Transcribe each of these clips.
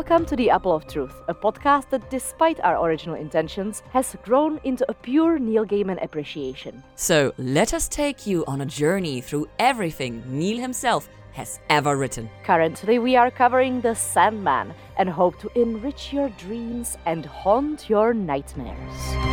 Welcome to The Apple of Truth, a podcast that, despite our original intentions, has grown into a pure Neil Gaiman appreciation. So let us take you on a journey through everything Neil himself has ever written. Currently, we are covering The Sandman and hope to enrich your dreams and haunt your nightmares.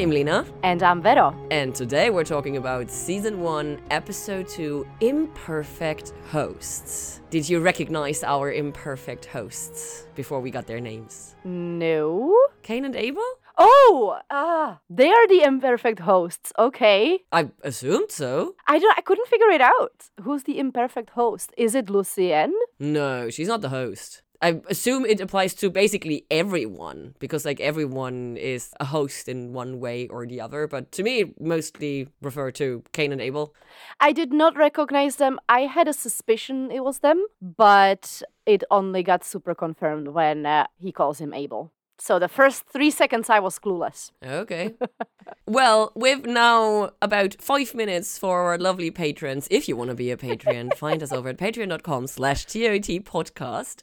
I'm Lina, And I'm Vero. and today we're talking about season 1, episode 2 Imperfect Hosts. Did you recognize our imperfect hosts before we got their names? No? Cain and Abel? Oh, ah, they are the imperfect hosts. Okay. I assumed so. I don't I couldn't figure it out. Who's the imperfect host? Is it Lucienne? No, she's not the host. I assume it applies to basically everyone because, like, everyone is a host in one way or the other. But to me, it mostly refer to Cain and Abel. I did not recognize them. I had a suspicion it was them, but it only got super confirmed when uh, he calls him Abel. So the first three seconds I was clueless. Okay. well, we've now about five minutes for our lovely patrons. If you want to be a patron, find us over at patreon.com slash TOT podcast.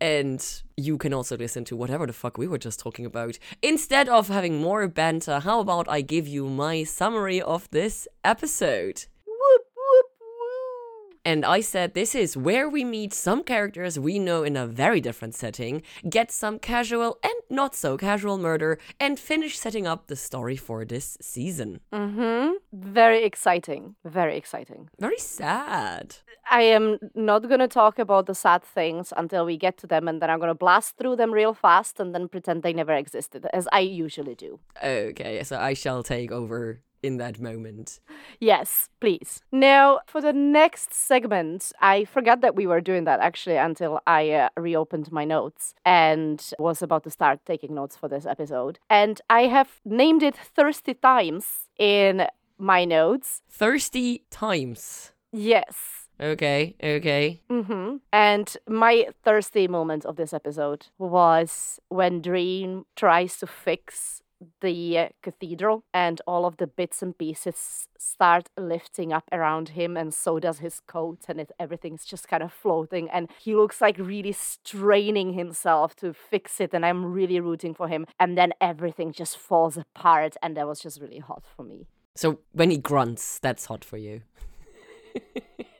And you can also listen to whatever the fuck we were just talking about. Instead of having more banter, how about I give you my summary of this episode? Whoop, whoop, whoop. And I said this is where we meet some characters we know in a very different setting, get some casual and not so casual murder, and finish setting up the story for this season. Mm-hmm. Very exciting. Very exciting. Very sad. I am not going to talk about the sad things until we get to them, and then I'm going to blast through them real fast and then pretend they never existed, as I usually do. Okay, so I shall take over in that moment. Yes, please. Now, for the next segment, I forgot that we were doing that actually until I uh, reopened my notes and was about to start taking notes for this episode. And I have named it Thirsty Times in my notes. Thirsty times. Yes. Okay, okay. Mm-hmm. And my thirsty moment of this episode was when Dream tries to fix the uh, cathedral and all of the bits and pieces start lifting up around him and so does his coat and it, everything's just kind of floating and he looks like really straining himself to fix it and i'm really rooting for him and then everything just falls apart and that was just really hot for me So when he grunts, that's hot for you.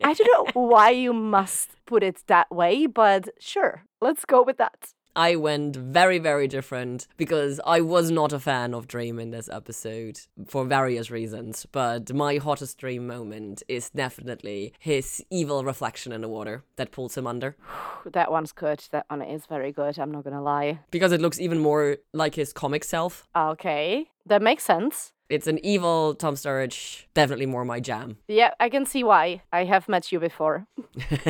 i don't know why you must put it that way but sure let's go with that I went very, very different because I was not a fan of Dream in this episode for various reasons. But my hottest Dream moment is definitely his evil reflection in the water that pulls him under. that one's good that one is very good i'm not gonna lie Because it looks even more like his comic self. Okay, that makes sense. It's an evil Tom Sturridge, definitely more my jam. Yeah, I can see why. I have met you before.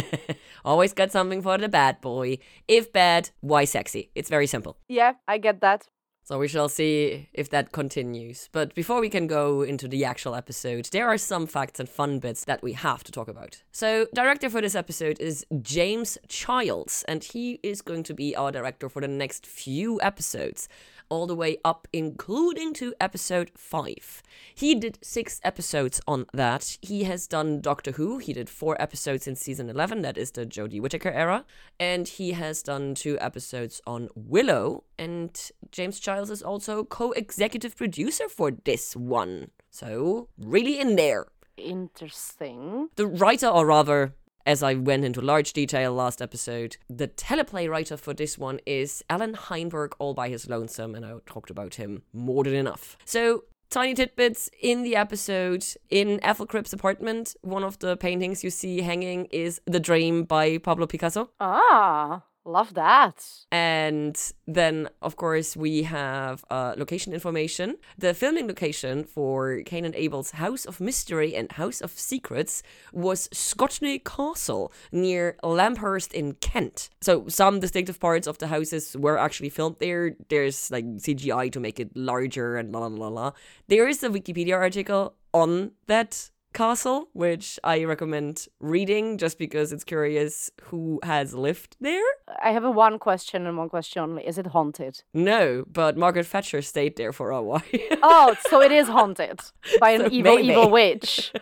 Always got something for the bad boy. If bad, why sexy? It's very simple. Yeah, I get that. So we shall see if that continues. But before we can go into the actual episode, there are some facts and fun bits that we have to talk about. So, director for this episode is James Childs, and he is going to be our director for the next few episodes, all the way up, including to episode 5. He did six episodes on that. He has done Doctor Who, he did four episodes in season 11, that is the Jodie Whittaker era, and he has done two episodes on Willow, and James Childs is also co executive producer for this one. So, really in there. Interesting. The writer, or rather, as I went into large detail last episode, the teleplay writer for this one is Allan Heinberg, all by his lonesome, and I talked about him more than enough. So, tiny tidbits in the episode. In Ethel Cripps' apartment, one of the paintings you see hanging is The Dream by Pablo Picasso. Ah, love that. And then, of course, we have uh, location information. The filming location for Cain and Abel's House of Mystery and House of Secrets was Scotney Castle near Lamberhurst in Kent. So, some distinctive parts of the houses were actually filmed there. There's like CGI to make it larger and la la la la. There is a Wikipedia article on that castle, which I recommend reading just because it's curious who has lived there. I have a one question and one question only. Is it haunted? No, but Margaret Thatcher stayed there for a while. Oh, so it is haunted by an So evil, maybe. evil witch.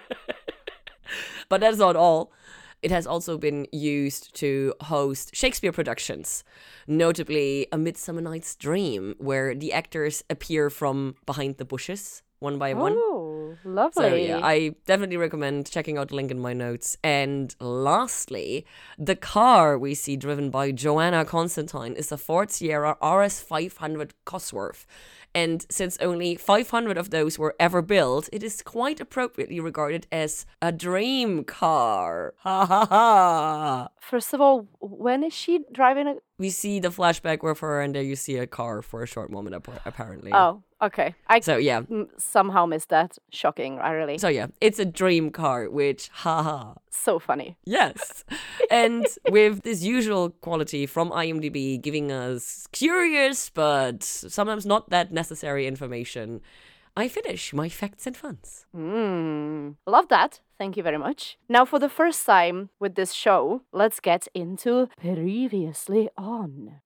but that's not all. It has also been used to host Shakespeare productions, notably A Midsummer Night's Dream, where the actors appear from behind the bushes one by one. Oh. Oh, lovely. So yeah, I definitely recommend checking out the link in my notes. And lastly, the car we see driven by Joanna Constantine is a Ford Sierra RS 500 Cosworth. And since only 500 of those were ever built, it is quite appropriately regarded as a dream car. Ha ha ha. First of all, when is she driving a We see the flashback with her, and there you see a car for a short moment, apparently. Oh, okay. I So yeah, m- somehow missed that. Shocking, I really. so yeah, it's a dream car, which haha. so funny. Yes. and with this usual quality from IMDb giving us curious but sometimes not that necessary information, I finish my facts and funs. Mm, love that. Thank you very much. Now, for the first time with this show, let's get into previously on.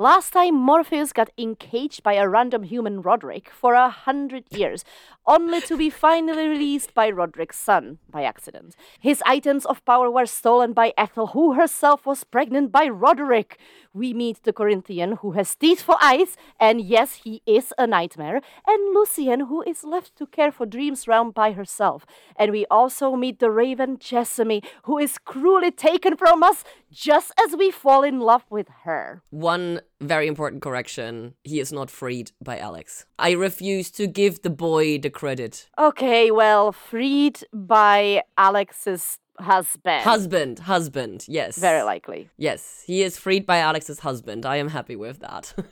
Last time, Morpheus got encaged by a random human Roderick for a hundred years, only to be finally released by Roderick's son by accident. His items of power were stolen by Ethel, who herself was pregnant by Roderick. We meet the Corinthian, who has teeth for eyes, and yes, he is a nightmare, and Lucienne, who is left to care for Dream's realm by herself. And we also meet the Raven Jessamy, who is cruelly taken from us just as we fall in love with her. One very important correction he is not freed by Alex. I refuse to give the boy the credit. Okay, well, freed by Alex's husband. Husband, husband, yes. Very likely. Yes, he is freed by Alex's husband. I am happy with that.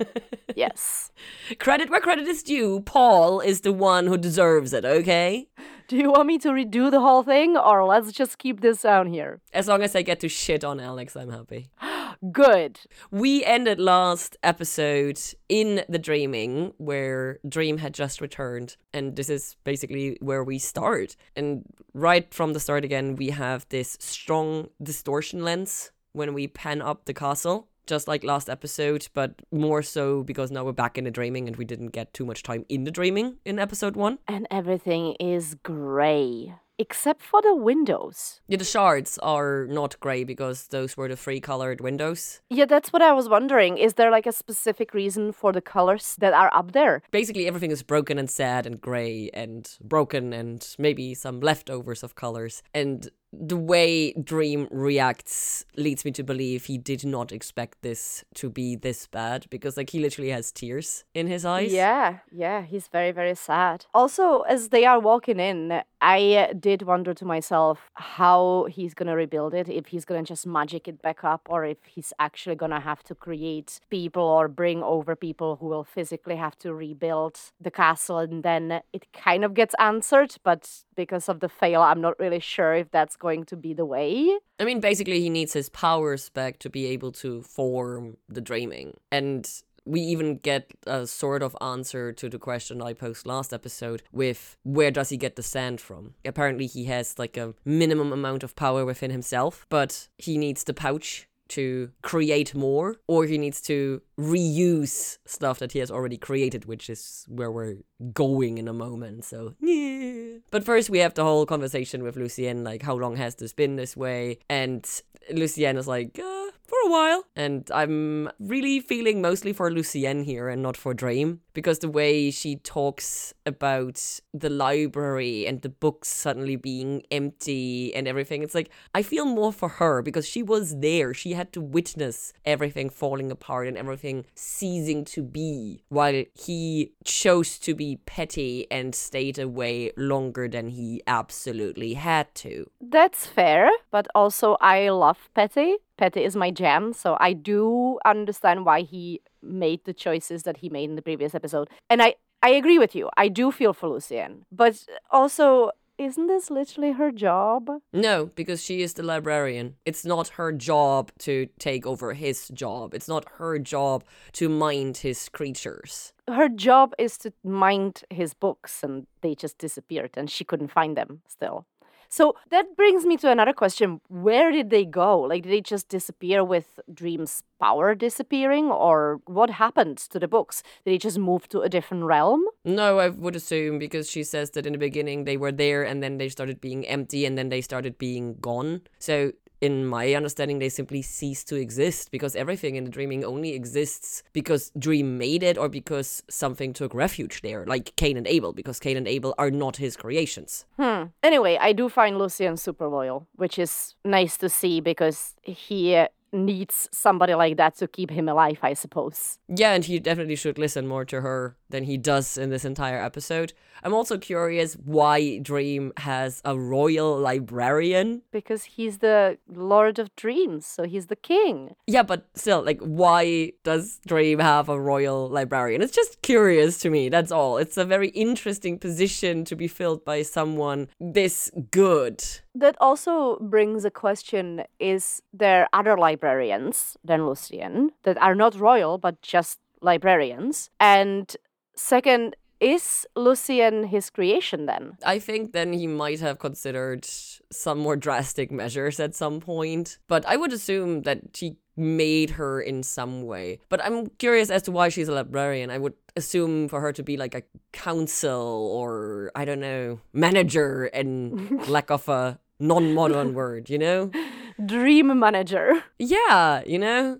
Yes. credit where credit is due. Paul is the one who deserves it, okay? Do you want me to redo the whole thing, or let's just keep this down here? As long as I get to shit on Alex, I'm happy. Good. We ended last episode in the dreaming where Dream had just returned, and this is basically where we start. And right from the start again, we have this strong distortion lens when we pan up the castle. Just like last episode, but more so because now we're back in the dreaming and we didn't get too much time in the dreaming in episode one. And everything is grey, except for the windows. Yeah, the shards are not grey because those were the three colored windows. Yeah, that's what I was wondering. Is there like a specific reason for the colors that are up there? basically everything is broken and sad and gray and broken and maybe some leftovers of colors and the way dream reacts leads me to believe he did not expect this to be this bad because like he literally has tears in his eyes Yeah, yeah, he's very, very sad. Also, as they are walking in, I did wonder to myself how he's gonna rebuild it, if he's gonna just magic it back up, or if he's actually gonna have to create people or bring over people who will physically have to rebuild the castle, and then it kind of gets answered, but because of the fail, I'm not really sure if that's going to be the way. i mean basically he needs his powers back to be able to form the dreaming and we even get a sort of answer to the question I posed last episode with where does he get the sand from? Apparently, he has like a minimum amount of power within himself, but he needs the pouch to create more, or he needs to reuse stuff that he has already created, which is where we're going in a moment. So, yeah. But first, we have the whole conversation with Lucienne like, how long has this been this way? And Lucienne is like, uh, for a while. And I'm really feeling mostly for Lucienne here and not for Dream because the way she talks about the library and the books suddenly being empty and everything, it's like I feel more for her because she was there. She had to witness everything falling apart and everything ceasing to be while he chose to be petty and stayed away longer than he absolutely had to. That's fair, but also I love Petty. Petty is my jam, so I do understand why he made the choices that he made in the previous episode. And I, I agree with you. I do feel for Lucienne. But also, isn't this literally her job? No, because she is the librarian. It's not her job to take over his job. It's not her job to mind his creatures. Her job is to mind his books, and they just disappeared, and she couldn't find them still. So that brings me to another question. Where did they go? Like, did they just disappear with Dream's power disappearing, or what happened to the books? Did they just move to a different realm? No, I would assume because she says that in the beginning they were there and then they started being empty and then they started being gone. So in my understanding, they simply cease to exist because everything in the dreaming only exists because Dream made it or because something took refuge there, like Cain and Abel, because Cain and Abel are not his creations. Hmm. Anyway, I do find Lucian super loyal, which is nice to see because he needs somebody like that to keep him alive, I suppose. Yeah, and he definitely should listen more to her than he does in this entire episode. I'm also curious why Dream has a royal librarian. Because he's the Lord of Dreams, so he's the king. Yeah, but still, like, why does Dream have a royal librarian? It's just curious to me, that's all. It's a very interesting position to be filled by someone this good. That also brings a question is there other librarians than Lucian that are not royal but just librarians? And second, is Lucian his creation then? I think then he might have considered some more drastic measures at some point, but I would assume that he made her in some way. But I'm curious as to why she's a librarian. I would assume for her to be like a council or I don't know, manager and lack of a non-modern word, you know? Dream manager. Yeah, you know?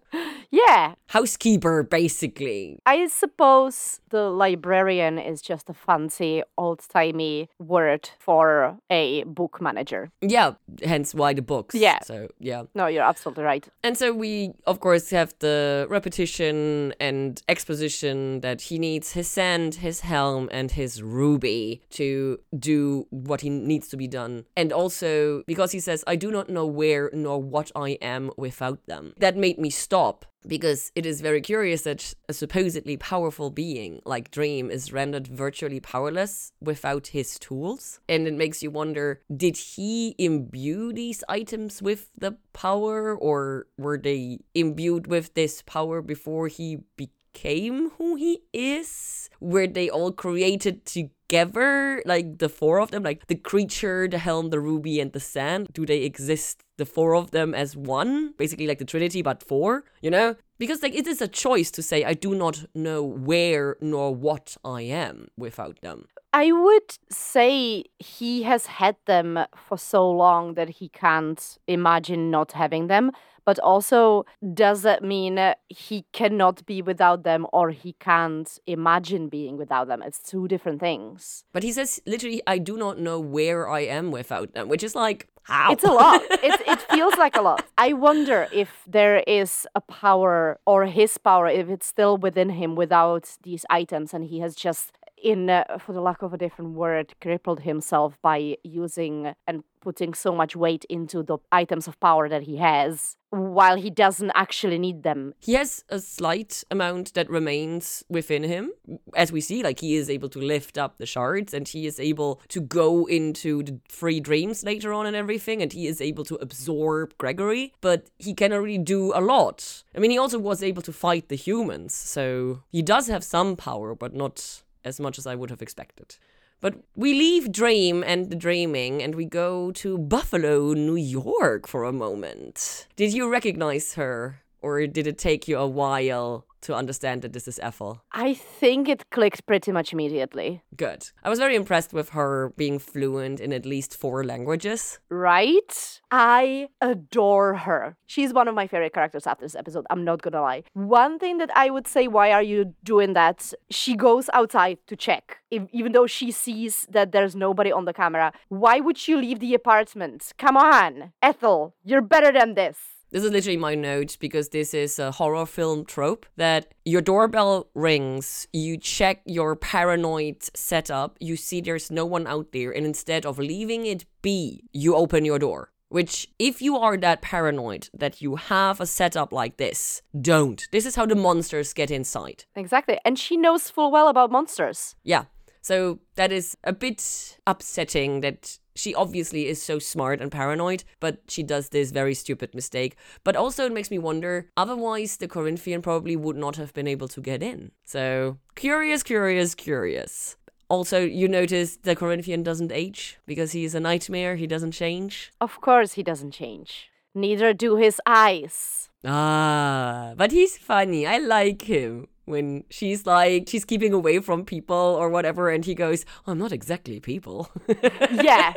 Yeah. Housekeeper, basically. I suppose the librarian is just a fancy, old timey word for a book manager. Yeah, hence why the books. Yeah. So, yeah. No, you're absolutely right. And so we, of course, have the repetition and exposition that he needs his sand, his helm, and his ruby to do what he needs to be done. And also because he says, I do not know where nor what I am without them. That made me stop because it is very curious that a supposedly powerful being like Dream is rendered virtually powerless without his tools. And it makes you wonder did he imbue these items with the power, or were they imbued with this power before he became who he is? Were they all created together, like the four of them, like the creature, the helm, the ruby, and the sand? Do they exist the four of them as one, basically like the Trinity, but four, you know? Because like it is a choice to say I do not know where nor what I am without them. I would say he has had them for so long that he can't imagine not having them. But also, does that mean he cannot be without them or he can't imagine being without them? It's two different things. But he says literally, I do not know where I am without them, which is like, how? It's a lot. it, it feels like a lot. I wonder if there is a power or his power, if it's still within him without these items and he has just in uh, for the lack of a different word crippled himself by using and putting so much weight into the items of power that he has while he doesn't actually need them He has a slight amount that remains within him. As we see, like he is able to lift up the shards and he is able to go into the three dreams later on and everything, and he is able to absorb Gregory, but he can already do a lot. I mean, he also was able to fight the humans, so he does have some power, but not as much as I would have expected. But we leave Dream and the dreaming and we go to Buffalo, New York for a moment. Did you recognize her? Or did it take you a while to understand that this is Ethel? i think it clicked pretty much immediately. Good. I was very impressed with her being fluent in at least four languages. right? I adore her. She's one of my favorite characters after this episode i'm not gonna lie. One thing that i would say why are you doing that? She goes outside to check. If, even though she sees that there's nobody on the camera why would you leave the apartment? Come on ethel you're better than this This is literally my note because this is a horror film trope that your doorbell rings, you check your paranoid setup, you see there's no one out there, and instead of leaving it be, you open your door. Which, if you are that paranoid that you have a setup like this, don't. This is how the monsters get inside. exactly and she knows full well about monsters Yeah. So that is a bit upsetting that she obviously is so smart and paranoid, but she does this very stupid mistake. But also, it makes me wonder otherwise, the Corinthian probably would not have been able to get in. So, curious, curious, curious. Also, you notice the Corinthian doesn't age because he is a nightmare, he doesn't change. Of course, he doesn't change. Neither do his eyes. Ah, but he's funny. I like him when she's like she's keeping away from people or whatever and he goes oh, i'm not exactly people. Yeah.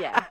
Yeah.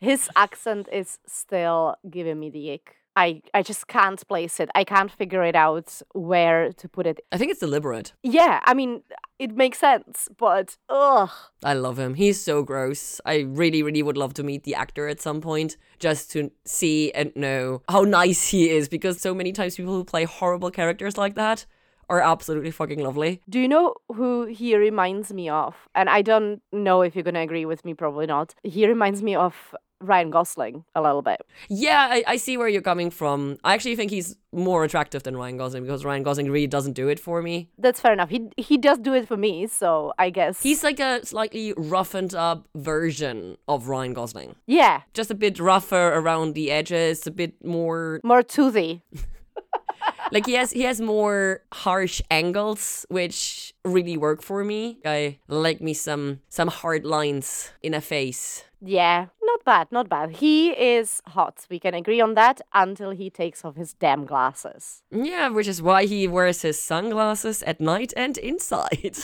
His accent is still giving me the ick I, I just can't place it. I can't figure it out where to put it. I think it's deliberate. Yeah, I mean, it makes sense, but ugh. I love him. He's so gross. I really, really would love to meet the actor at some point just to see and know how nice he is because so many times people who play horrible characters like that are absolutely fucking lovely. Do you know who he reminds me of? And I don't know if you're going to agree with me, probably not. He reminds me of Ryan Gosling a little bit. Yeah, I, I, see where you're coming from. I actually think he's more attractive than Ryan Gosling because Ryan Gosling really doesn't do it for me. That's fair enough. He he does do it for me, so I guess he's like a slightly roughened up version of Ryan Gosling. Yeah, just a bit rougher around the edges, a bit more more toothy. like he has he has more harsh angles which really work for me i like me some some hard lines in a face yeah not bad not bad he is hot we can agree on that until he takes off his damn glasses yeah which is why he wears his sunglasses at night and inside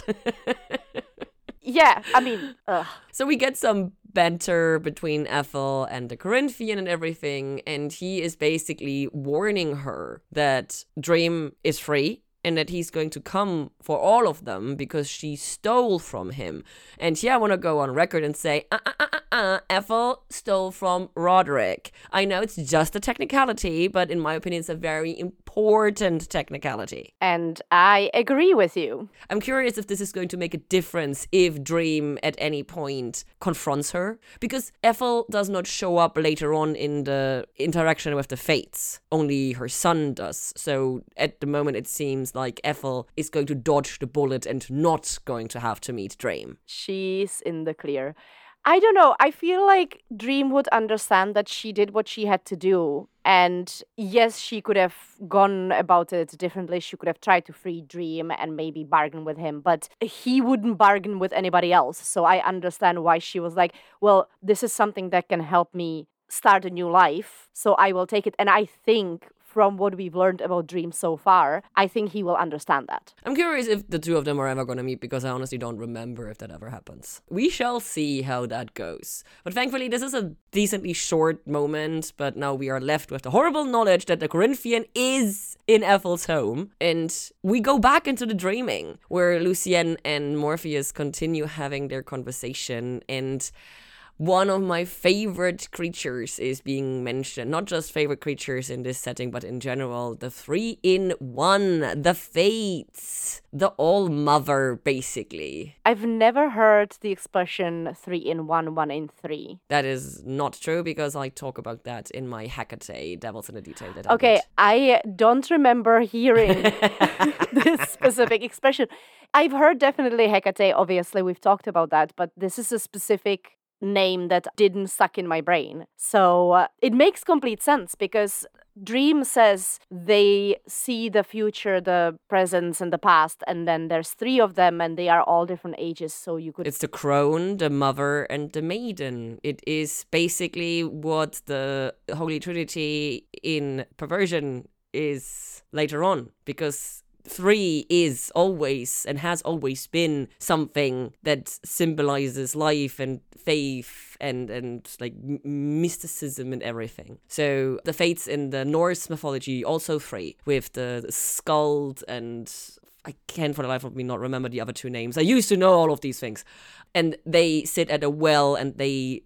yeah i mean ugh. so we get some banter between Ethel and the Corinthian and everything. And he is basically warning her that Dream is free and that he's going to come for all of them because she stole from him. And here I want to go on record and say, uh, uh, uh, uh, uh, Ethel stole from Roderick. I know it's just a technicality, but in my opinion, it's a very important technicality. And I agree with you. I'm curious if this is going to make a difference if Dream at any point confronts her, because Ethel does not show up later on in the interaction with the Fates. Only her son does. So at the moment, it seems like Ethel is going to dodge the bullet and not going to have to meet Dream. She's in the clear. I don't know. I feel like Dream would understand that she did what she had to do. And yes, she could have gone about it differently. She could have tried to free Dream and maybe bargain with him, but he wouldn't bargain with anybody else. So I understand why she was like, well, this is something that can help me start a new life. So I will take it. And I think from what we've learned about Dream so far, I think he will understand that. I'm curious if the two of them are ever going to meet because I honestly don't remember if that ever happens. We shall see how that goes. But thankfully, this is a decently short moment, but now we are left with the horrible knowledge that the Corinthian is in Ethel's home. And we go back into the dreaming where Lucienne and Morpheus continue having their conversation and one of my favorite creatures is being mentioned. Not just favorite creatures in this setting, but in general. The three in one, the fates, the all mother, basically. I've never heard the expression three in one, one in three. That is not true because I talk about that in my Hecate, Devils in the Detail. That okay, I, I don't remember hearing this specific expression. I've heard definitely Hecate, obviously, we've talked about that, but this is a specific name that didn't suck in my brain. So uh, it makes complete sense because Dream says they see the future, the present, and the past, and then there's three of them, and they are all different ages. So you could. It's the crone, the mother, and the maiden. It is basically what the Holy Trinity in perversion is later on, because three is always and has always been something that symbolizes life and faith and and like mysticism and everything. So the fates in the Norse mythology also three with the, Skuld and I can't for the life of me not remember the other two names. I used to know all of these things. And they sit at a well and they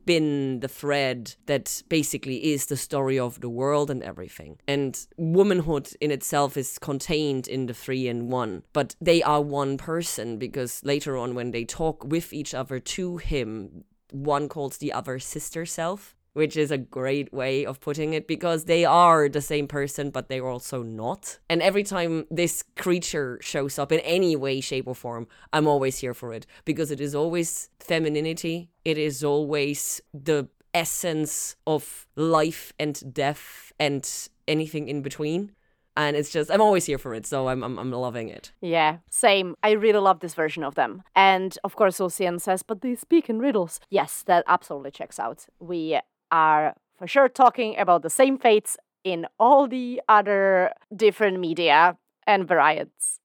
spin the thread that basically is the story of the world and everything. And womanhood in itself is contained in the three and one, but they are one person because later on, when they talk with each other to him, one calls the other sister self which is a great way of putting it because they are the same person, but they're also not. And every time this creature shows up in any way, shape, or form, I'm always here for it because it is always femininity, it is always the essence of life and death and anything in between. and it's just I'm always here for it, so I'm I'm, I'm loving it. Yeah, same. I really love this version of them. And of course, Lucian says, but they speak in riddles. Yes, that absolutely checks out. We are for sure talking about the same fates in all the other different media and varieties.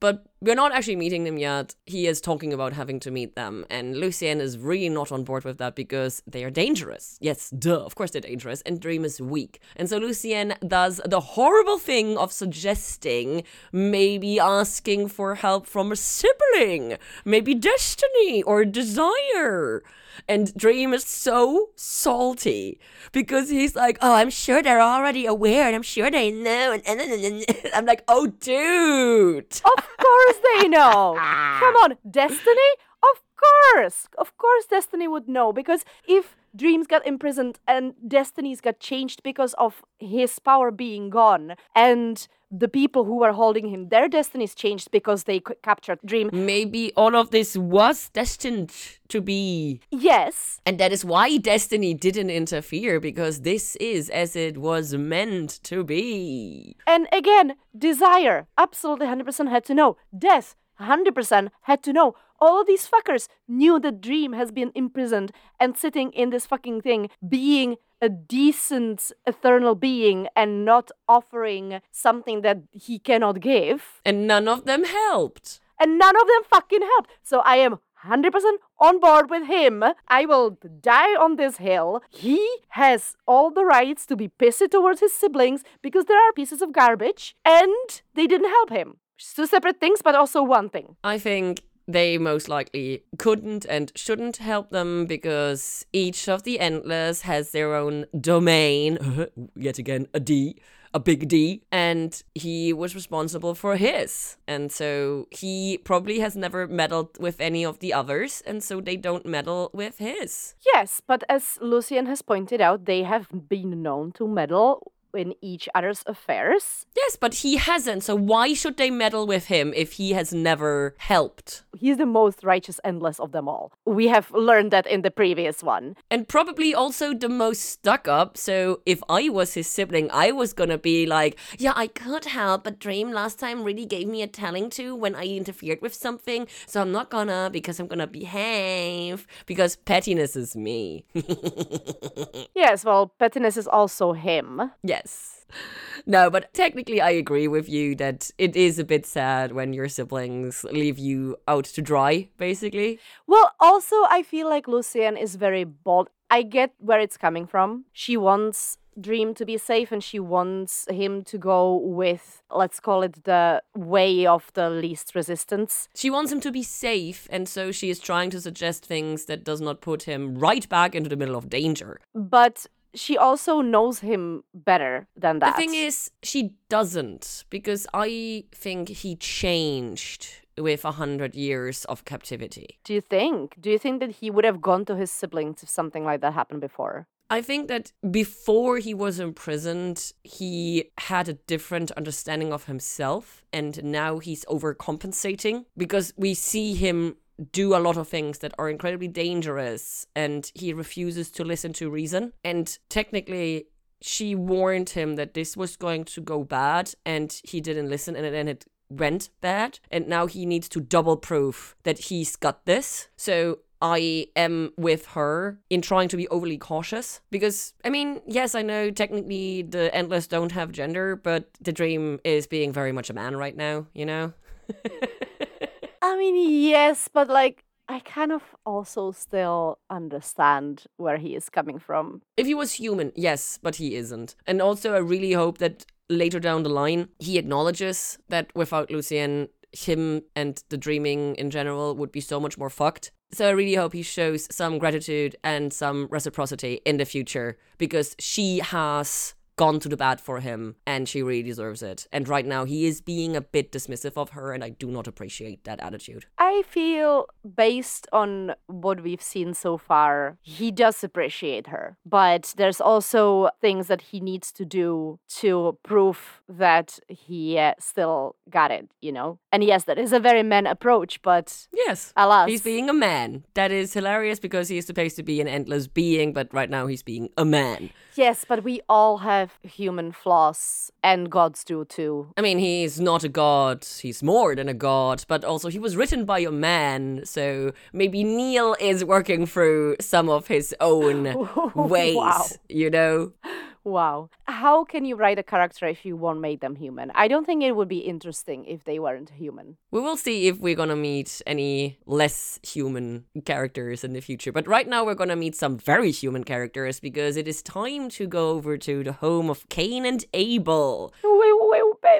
But we're not actually meeting them yet. He is talking about having to meet them, and Lucienne is really not on board with that because they are dangerous. Yes, duh, of course they're dangerous, and Dream is weak. And so Lucienne does the horrible thing of suggesting maybe asking for help from a sibling, maybe Destiny or Desire. And Dream is so salty because he's like, "Oh, I'm sure they're already aware, and I'm sure they know." And, and, and, and I'm like, "Oh, dude." Of course they know. Come on, Destiny? Of course. Of course Destiny would know because if Dreams got imprisoned and Destinies got changed because of his power being gone and the people who were holding him their destinies changed because they c- captured Dream. Maybe all of this was destined to be. Yes. And that is why Destiny didn't interfere because this is as it was meant to be. And again, Desire absolutely 100% had to know. Death 100% had to know. All of these fuckers knew that Dream has been imprisoned and sitting in this fucking thing, being a decent eternal being and not offering something that he cannot give. And none of them helped. And none of them fucking helped. So I am 100% on board with him. I will die on this hill. He has all the rights to be pissy towards his siblings because there are pieces of garbage and they didn't help him. Two separate things, but also one thing. I think they most likely couldn't and shouldn't help them because each of the Endless has their own domain. Yet again, a D. A big D, and he was responsible for his. And so he probably has never meddled with any of the others, and so they don't meddle with his. Yes, but as Lucian has pointed out, they have been known to meddle in each other's affairs. Yes, but he hasn't, so why should they meddle with him if he has never helped? He's the most righteous endless of them all. We have learned that in the previous one. And probably also the most stuck up, so if I was his sibling, I was gonna be like, yeah, I could help, but Dream last time really gave me a telling to when I interfered with something, so I'm not gonna because I'm gonna behave. Because pettiness is me. Yes, well, pettiness is also him. Yes. No, but technically, I agree with you that it is a bit sad when your siblings leave you out to dry, basically. Well, also, I feel like Lucian is very bold. I get where it's coming from. She wants Dream to be safe and she wants him to go with, let's call it the way of the least resistance. She wants him to be safe, and so she is trying to suggest things that does not put him right back into the middle of danger. But she also knows him better than that. The thing is, she doesn't, because I think he changed with a hundred years of captivity. Do you think? Do you think that he would have gone to his siblings if something like that happened before? I think that before he was imprisoned, he had a different understanding of himself, and now he's overcompensating because we see him do a lot of things that are incredibly dangerous, and he refuses to listen to reason. And technically, she warned him that this was going to go bad, and he didn't listen, and then it went bad. And now he needs to double proof that he's got this. So I am with her in trying to be overly cautious because I mean, yes, I know technically the endless don't have gender, but the dream is being very much a man right now, you know? I mean, yes, but like, I kind of also still understand where he is coming from. if he was human, yes, but he isn't. And also I really hope that later down the line he acknowledges that without Lucienne him and the dreaming in general would be so much more fucked. So I really hope he shows some gratitude and some reciprocity in the future because she has gone to the bad for him and she really deserves it. And right now he is being a bit dismissive of her and I do not appreciate that attitude. I feel, based on what we've seen so far, he does appreciate her. But there's also things that he needs to do to prove that he uh, still got it, you know? And yes, that is a very man approach, but Yes. alas. He's being a man. That is hilarious because he is supposed to be an endless being, but right now he's being a man. Yes, but we all have human flaws, and gods do too. I mean, he's not a god, he's more than a god, but also he was written by a man, so maybe Neil is working through some of his own ways, Wow. you know? Wow. How can you write a character if you won't make them human? I don't think it would be interesting if they weren't human. We will see if we're gonna meet any less human characters in the future. But right now, we're gonna meet some very human characters because it is time to go over to the home of Cain and Abel. Wait,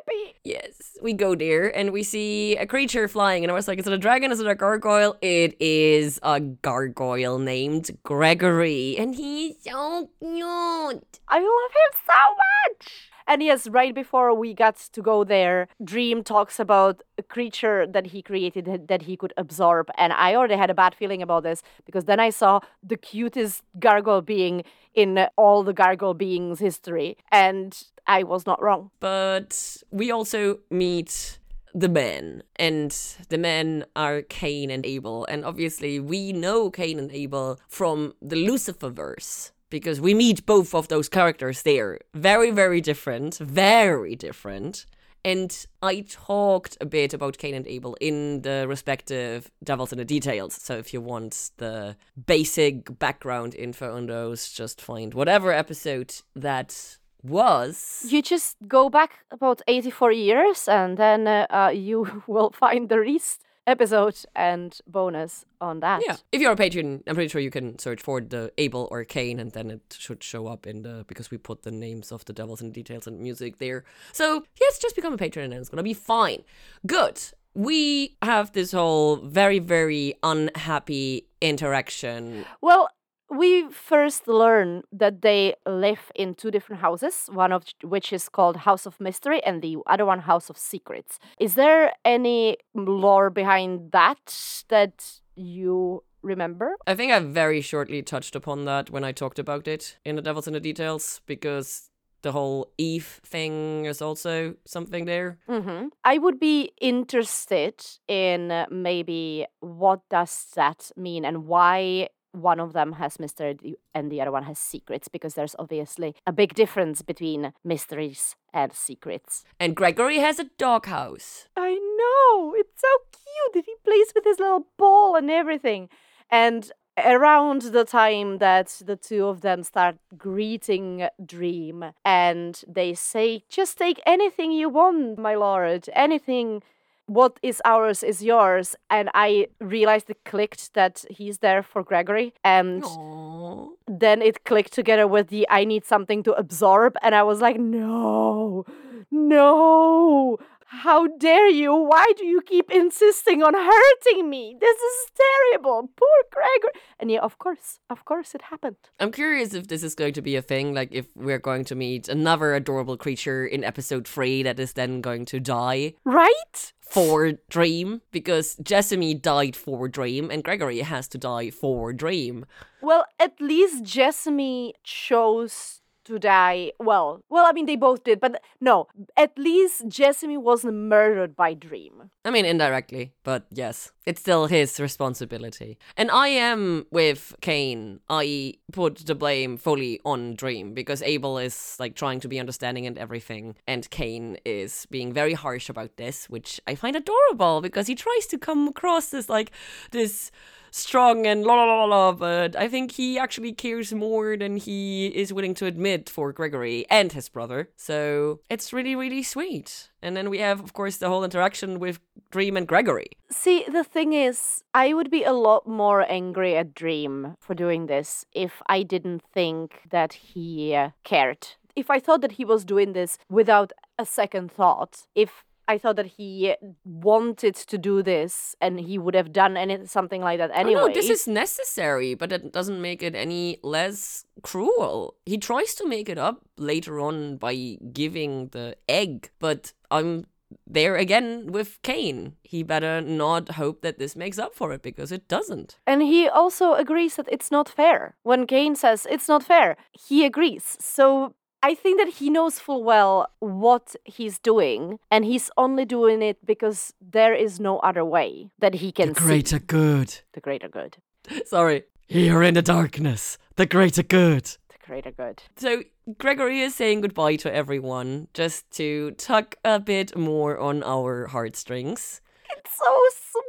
baby. Yes, we go there and we see a creature flying, and I was like, is it a dragon? Is it a gargoyle? It is a gargoyle named Gregory, and he's so cute. I love him so much. And yes, right before we got to go there, Dream talks about a creature that he created that- that he could absorb. And I already had a bad feeling about this because then I saw the cutest gargoyle being in all the gargoyle beings' history. And I was not wrong. But we also meet the men, and the men are Cain and Abel. And obviously, we know Cain and Abel from the Lucifer verse Because we meet both of those characters there. Very, very different. Very different. And I talked a bit about Cain and Abel in the respective Devils in the Details. So if you want the basic background info on those, just find whatever episode that was. You just go back about 84 years and then uh, uh, you will find the Reese episode and bonus on that. Yeah. If you're a patron, I'm pretty sure you can search for the Abel or Cain and then it should show up in the because we put the names of the devils and details and music there. So yes, just become a patron and it's gonna be fine. Good. We have this whole very, very unhappy interaction. Well, we first learn that they live in two different houses, one of which is called House of Mystery and the other one House of Secrets. Is there any lore behind that that you remember? I think I very shortly touched upon that when I talked about it in the Devils in the Details because the whole Eve thing is also something there. hmm I would be interested in uh, maybe what does that mean and why one of them has mystery and the other one has secrets because there's obviously a big difference between mysteries and secrets. And Gregory has a doghouse. I know. It's so cute that he plays with his little ball and everything. And around the time that the two of them start greeting Dream and they say, just take anything you want, my lord, anything. What is ours is yours. And I realized it clicked that he's there for Gregory. And Aww. then it clicked together with the I need something to absorb. And I was like, no, no. How dare you? Why do you keep insisting on hurting me? This is terrible. Poor Gregor. And yeah, of course, of course it happened. I'm curious if this is going to be a thing, like if we're going to meet another adorable creature in episode three that is then going to die Right? for Dream, because Jessamy died for Dream and Gregory has to die for Dream. Well, at least Jessamy chose to die. Well, well, I mean, they both did, but no, at least Jessamy wasn't murdered by Dream. I mean, indirectly, but yes, it's still his responsibility. And I am with Cain. I put the blame fully on Dream because Abel is like trying to be understanding and everything, and Cain is being very harsh about this, which I find adorable because he tries to come across as like this strong and la la la la, but I think he actually cares more than he is willing to admit for Gregory and his brother. So it's really, really sweet. And then we have, of course, the whole interaction with Dream and Gregory. See, the thing is, I would be a lot more angry at Dream for doing this if I didn't think that he uh, cared. If I thought that he was doing this without a second thought, if I thought that he wanted to do this and he would have done any something like that anyway. Oh, no, this is necessary, but it doesn't make it any less cruel. He tries to make it up later on by giving the egg, but I'm there again with Cain. He better not hope that this makes up for it because it doesn't. And he also agrees that it's not fair. When Cain says it's not fair, he agrees. So I think that he knows full well what he's doing, and he's only doing it because there is no other way that he can The greater see good. the greater good. Sorry. Here in the darkness, the greater good. The Greater good. So Gregory is saying goodbye to everyone just to tug a bit more on our heartstrings. It's so sweet.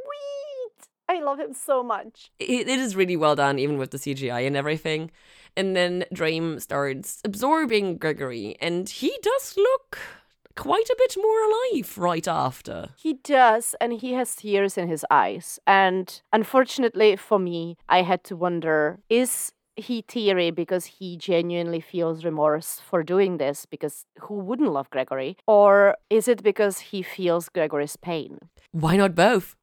I love him so much. It, it is really well done, even with the CGI and everything. And then Dream starts absorbing Gregory, and he does look quite a bit more alive right after. He does, and he has tears in his eyes. And unfortunately for me, I had to wonder is he teary because he genuinely feels remorse for doing this because who wouldn't love Gregory? Or is it because he feels Gregory's pain? Why not both?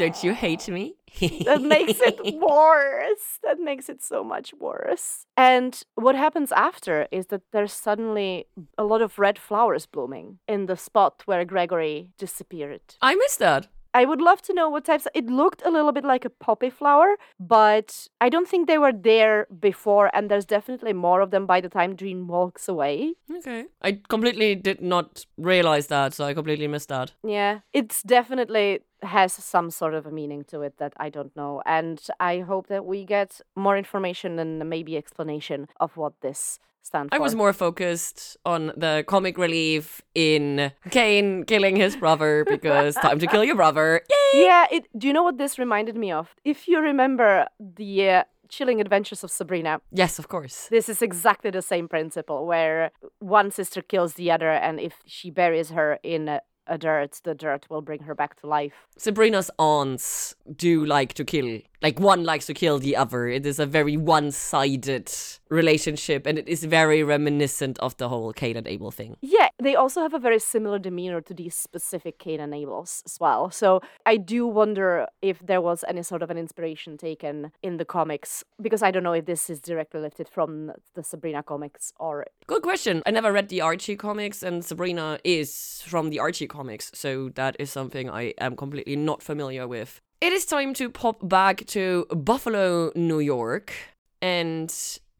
Don't you hate me? that makes it worse. That makes it so much worse. And what happens after is that there's suddenly a lot of red flowers blooming in the spot where Gregory disappeared. I missed that. I would love to know what types. It looked a little bit like a poppy flower, but I don't think they were there before, and there's definitely more of them by the time Dream walks away. Okay. I completely did not realize that, so I completely missed that. Yeah, it's definitely has some sort of a meaning to it that I don't know. And I hope that we get more information and maybe explanation of what this stand for. I was more focused on the comic relief in Cain killing his brother because time to kill your brother. Yay! Yeah, it do you know what this reminded me of? If you remember the uh, Chilling Adventures of Sabrina. Yes, of course. This is exactly the same principle where one sister kills the other, and if she buries her in a, a dirt, the dirt will bring her back to life. Sabrina's aunts do like to kill. Like one likes to kill the other. It is a very one-sided relationship, and it is very reminiscent of the whole Cain and Abel thing. Yeah, they also have a very similar demeanor to these specific Cain and Abels as well. So I do wonder if there was any sort of an inspiration taken in the comics, because I don't know if this is directly lifted from the Sabrina comics or. Good question. I never read the Archie comics, and Sabrina is from the Archie comics, so that is something I am completely not familiar with. It is time to pop back to Buffalo, New York, and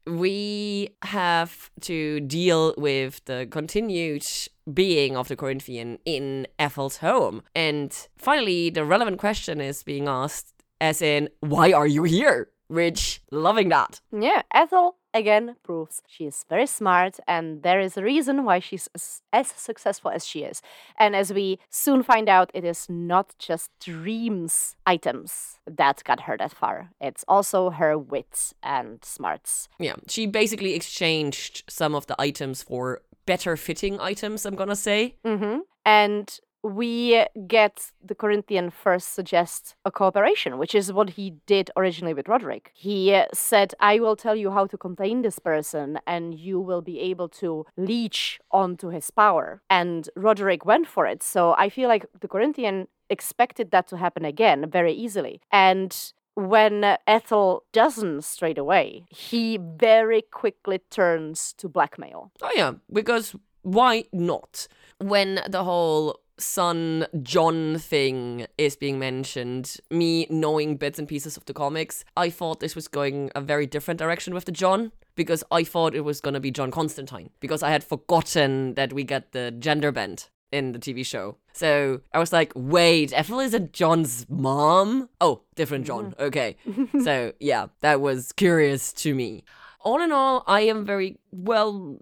we have to deal with the continued being of the Corinthian in Ethel's home. And finally, the relevant question is being asked, as in, why are you here? Which, loving that. Yeah, Ethel again proves she is very smart and there is a reason why she's as, as successful as she is. And as we soon find out, it is not just dreams items that got her that far. It's also her wits and smarts. Yeah, she basically exchanged some of the items for better fitting items, I'm gonna say. Mm-hmm. And we get the Corinthian first suggest a cooperation, which is what he did originally with Roderick. He uh, said, I will tell you how to contain this person, and you will be able to leech onto his power. And Roderick went for it. So I feel like the Corinthian expected that to happen again very easily. And when Ethel doesn't straight away, he very quickly turns to blackmail. Oh, yeah, because why not? When the whole son John thing is being mentioned, me knowing bits and pieces of the comics, I thought this was going a very different direction with the John because I thought it was going to be John Constantine because I had forgotten that we get the gender bend in the TV show. So I was like, wait, Ethel isn't John's mom? Oh, different John. Mm-hmm. Okay. so yeah, that was curious to me. All in all, I am very well.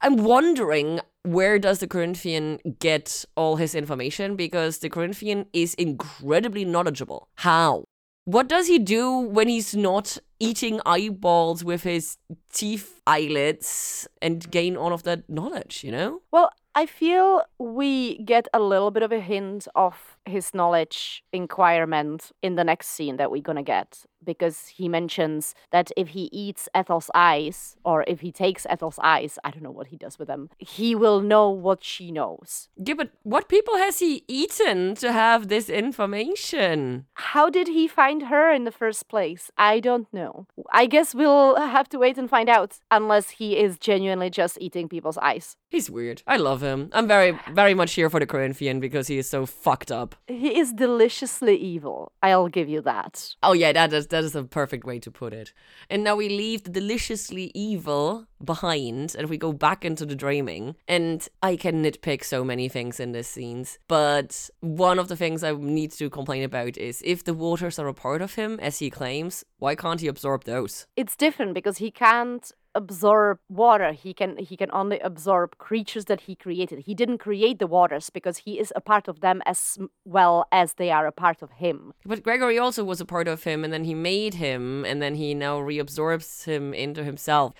I'm wondering where does the Corinthian get all his information because the Corinthian is incredibly knowledgeable. How? What does he do when he's not eating eyeballs with his teeth eyelids and gain all of that knowledge, you know? Well, I feel we get a little bit of a hint of his knowledge inquirement in the next scene that we're gonna get because he mentions that if he eats Ethel's eyes or if he takes Ethel's eyes, I don't know what he does with them, he will know what she knows. Yeah, but what people has he eaten to have this information? How did he find her in the first place? I don't know. I guess we'll have to wait and find out unless he is genuinely just eating people's eyes. He's weird. I love him. I'm very, very much here for the Corinthian because he is so fucked up. He is deliciously evil. I'll give you that. Oh yeah, that is that is a perfect way to put it. And now we leave the deliciously evil behind and we go back into the dreaming. And I can nitpick so many things in this scenes. But one of the things I need to complain about is if the waters are a part of him, as he claims, why can't he absorb those? It's different because he can't absorb water. He can he can only absorb creatures that he created. He didn't create the waters because he is a part of them as well as they are a part of him. But Gregory also was a part of him, and then he made him, and then he now reabsorbs him into himself.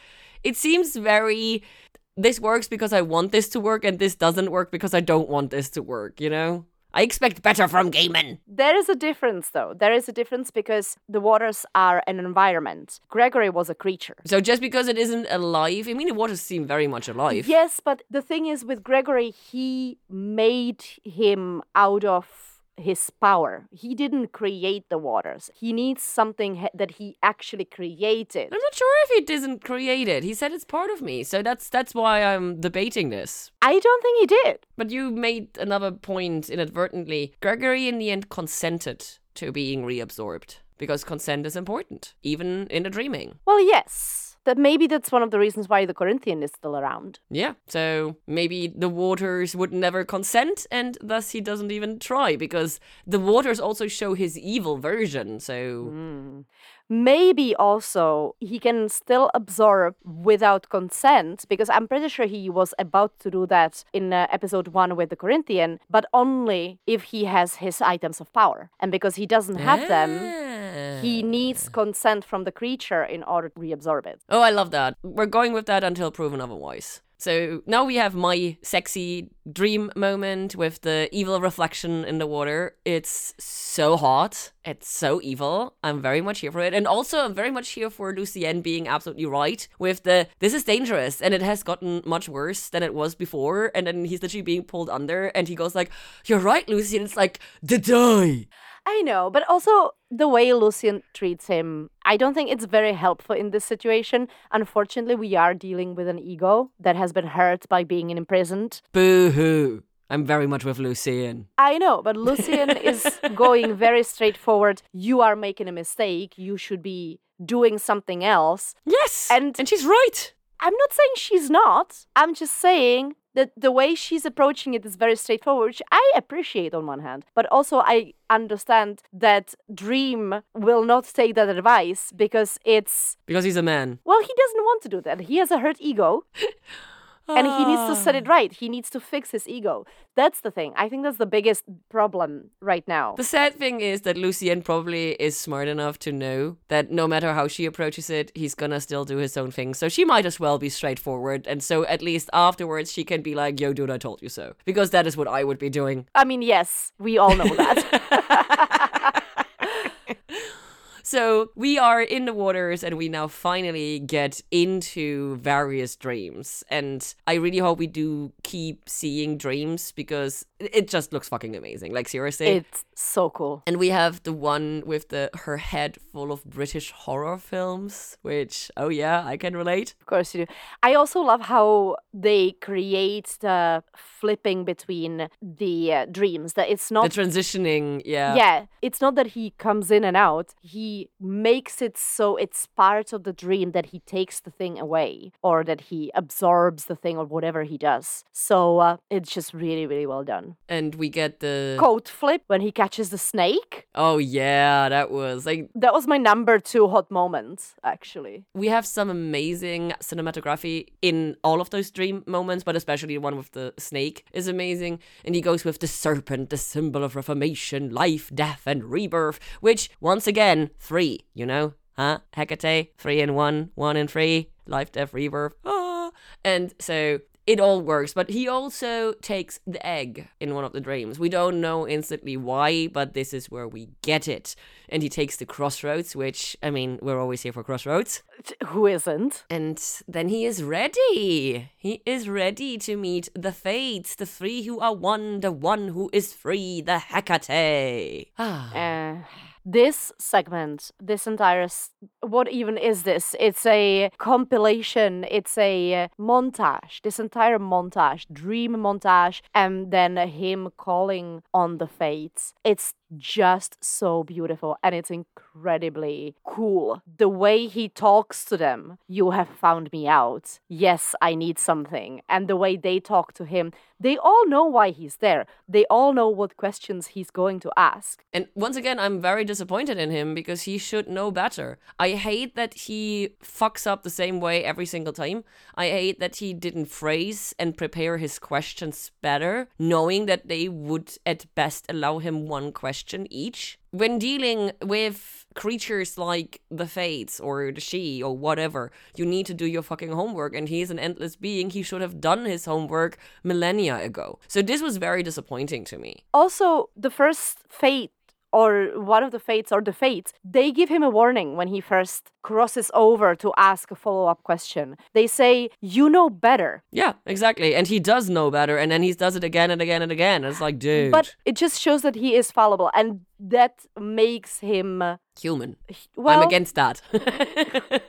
It seems very. This works because I want this to work, and this doesn't work because I don't want this to work, you know? I expect better from Gaiman. There is a difference, though. There is a difference because the waters are an environment. Gregory was a creature. So just because it isn't alive, I mean, the waters seem very much alive. Yes, but the thing is with Gregory, he made him out of his power. He didn't create the waters. He needs something he- that he actually created. I'm not sure if he didn't create it. He said it's part of me, so that's that's why I'm debating this. I don't think he did. But you made another point inadvertently. Gregory in the end consented to being reabsorbed because consent is important, even in the dreaming. Well, yes. That maybe that's one of the reasons why the Corinthian is still around. Yeah, so maybe the waters would never consent, and thus he doesn't even try because the waters also show his evil version. So Maybe also he can still absorb without consent because I'm pretty sure he was about to do that in uh, episode 1 with the Corinthian, but only if he has his items of power. And because he doesn't have them, he needs consent from the creature in order to reabsorb it. Oh, I love that. We're going with that until proven otherwise. So now we have my sexy dream moment with the evil reflection in the water. It's so hot. It's so evil. I'm very much here for it. And also, I'm very much here for Lucienne being absolutely right with the this is dangerous and it has gotten much worse than it was before. And then he's literally being pulled under and he goes like, You're right, Lucienne. It's like, the die. I know, but also the way Lucienne treats him, I don't think it's very helpful in this situation. Unfortunately, we are dealing with an ego that has been hurt by being imprisoned. Boo hoo. I'm very much with Lucienne. I know, but Lucienne is going very straightforward. You are making a mistake. You should be doing something else. Yes. And- and she's right. I'm not saying she's not. I'm just saying that the way she's approaching it is very straightforward, which I appreciate on one hand. But also, I understand that Dream will not take that advice because it's, Because he's a man. well, he doesn't want to do that. He has a hurt ego. and he needs to set it ah. right. He needs to fix his ego. That's the thing. I think that's the biggest problem right now. The sad thing is that Lucienne probably is smart enough to know that no matter how she approaches it, he's gonna still do his own thing. So she might as well be straightforward. And so at least afterwards, she can be like, yo, dude, I told you so. Because that is what I would be doing. I mean, yes, we all know that. So we are in the waters and we now finally get into various dreams. And I really hope we do keep seeing dreams because it just looks fucking amazing. Like, seriously. it's so cool. And we have the one with the her head full of British horror films, which oh yeah, I can relate. Of course you do. I also love how they create the flipping between the uh, dreams. That it's not The transitioning, yeah. yeah, it's not that he comes in and out. He makes it so it's part of the dream that he takes the thing away or that he absorbs the thing or whatever he does. So uh, it's just really, really well done. And we get the Coat flip when he catches the snake. Oh yeah, that was like That was my number two hot moment, actually. we have some amazing cinematography in all of those dream moments, but especially the one with the snake is amazing. And he goes with the serpent, the symbol of reformation, life, death, and rebirth, which once again, three, you know? Huh? Hecate, three and one, one and three, life, death, rebirth. Ah. And so it all works, but he also takes the egg in one of the dreams. We don't know instantly why, but this is where we get it. And he takes the crossroads, which, I mean, we're always here for crossroads. Who isn't? And then he is ready. He is ready to meet the fates, the three who are one, the one who is free, the Hecate. Ah. Uh, this segment, this entire, what even is this? It's a compilation, it's a montage, this entire montage, dream montage, and then him calling on the fates. It's just so beautiful and it's incredibly cool. The way he talks to them, you have found me out. Yes, I need something. And the way they talk to him, they all know why he's there. They all know what questions he's going to ask. And once again, I'm very disappointed in him because he should know better. I hate that he fucks up the same way every single time. I hate that he didn't phrase and prepare his questions better, knowing that they would at best allow him one question each. When dealing with creatures like the Fates or the She or whatever, you need to do your fucking homework. And he's an endless being. He should have done his homework millennia ago. So this was very disappointing to me. Also, the first fate or one of the fates or the fates, they give him a warning when he first crosses over to ask a follow up question. They say, You know better. Yeah, exactly. And he does know better. And then he does it again and again and again. It's like, dude. But it just shows that he is fallible. And that makes him human. well, I'm against that.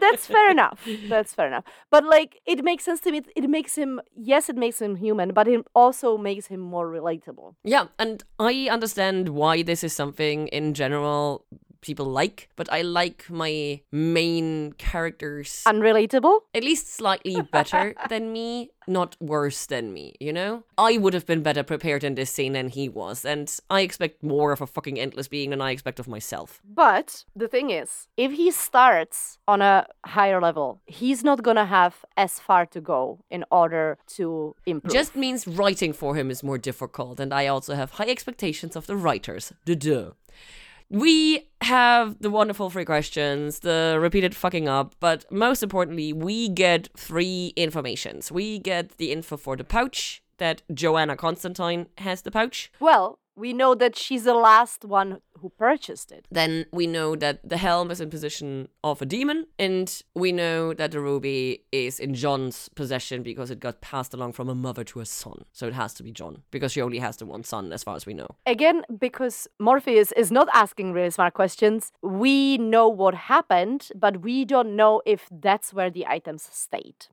that's fair enough. That's fair enough. But like, it makes sense to me. It makes him, yes, it makes him human, but it also makes him more relatable. yeah, and I understand why this is something in general people like, but I like my main characters Unrelatable? at least slightly better than me, not worse than me, you know? I would have been better prepared in this scene than he was, and I expect more of a fucking endless being than I expect of myself. But the thing is, if he starts on a higher level, he's not gonna have as far to go in order to improve. Just means writing for him is more difficult, and I also have high expectations of the writers. Duh. We have the wonderful three questions, the repeated fucking up, but most importantly, we get three informations. We get the info for the pouch that Joanna Constantine has the pouch. well, we know that she's the last one who purchased it. Then we know that the helm is in possession of a demon, and we know that the ruby is in John's possession because it got passed along from a mother to a son. So it has to be John because she only has the one son, as far as we know. Again, because Morpheus is not asking really smart questions, we know what happened, but we don't know if that's where the items stayed.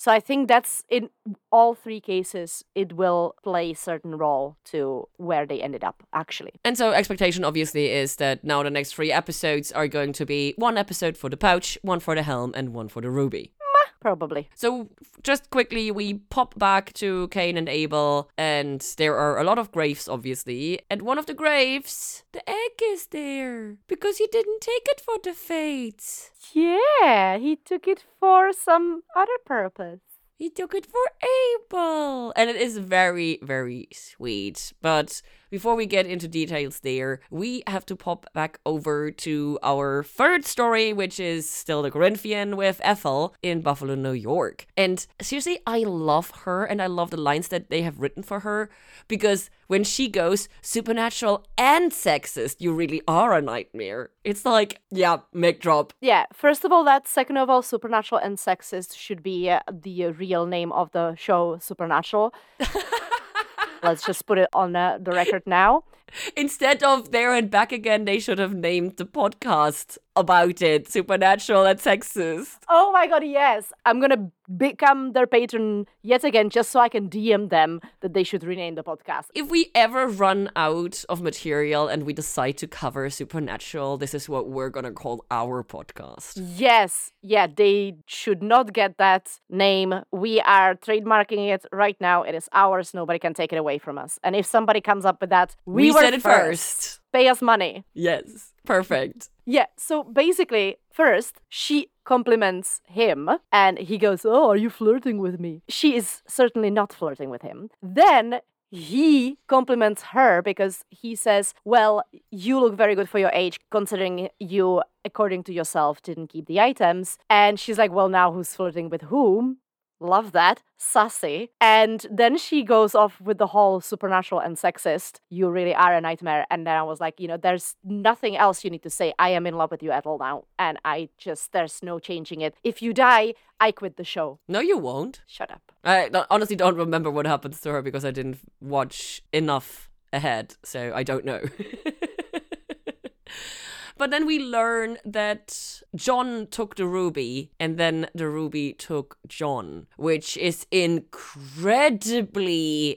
So I think that's in all three cases, it will play a certain role to where they ended up, actually. And so, expectation obviously is that now the next three episodes are going to be one episode for the pouch, one for the helm, and one for the ruby. Probably. So, just quickly, we pop back to Cain and Abel, and there are a lot of graves, obviously. And one of the graves, the egg is there because he didn't take it for the fates. Yeah, he took it for some other purpose. He took it for Abel. And it is very, very sweet. But before we get into details there, we have to pop back over to our third story, which is still the Corinthian with Ethel in Buffalo, New York. And seriously, I love her and I love the lines that they have written for her because when she goes supernatural and sexist, you really are a nightmare. It's like, yeah, mic drop. Yeah, first of all, that second of all, Supernatural and Sexist should be uh, the real name of the show, Supernatural. Let's just put it on uh, the record now. Instead of there and back again, they should have named the podcast about it supernatural and sexist. Oh my god, yes. I'm gonna become their patron yet again just so I can DM them that they should rename the podcast. If we ever run out of material and we decide to cover supernatural, this is what we're gonna call our podcast. Yes, yeah, they should not get that name. We are trademarking it right now. It is ours. Nobody can take it away from us. And if somebody comes up with that, we, We said it first. Pay us money. Yes, perfect. Yeah, so basically, first, she compliments him and he goes, Oh, are you flirting with me? She is certainly not flirting with him. Then he compliments her because he says, Well, you look very good for your age, considering you, according to yourself, didn't keep the items. And she's like, Well, now who's flirting with whom? Love that. Sassy. And then she goes off with the whole supernatural and sexist. You really are a nightmare. And then I was like, you know, there's nothing else you need to say. I am in love with you at all now. And I just, there's no changing it. If you die, I quit the show. No, you won't. Shut up. I honestly don't remember what happens to her because I didn't watch enough ahead, so I don't know. But then we learn that John took the ruby and then the ruby took John, which is incredibly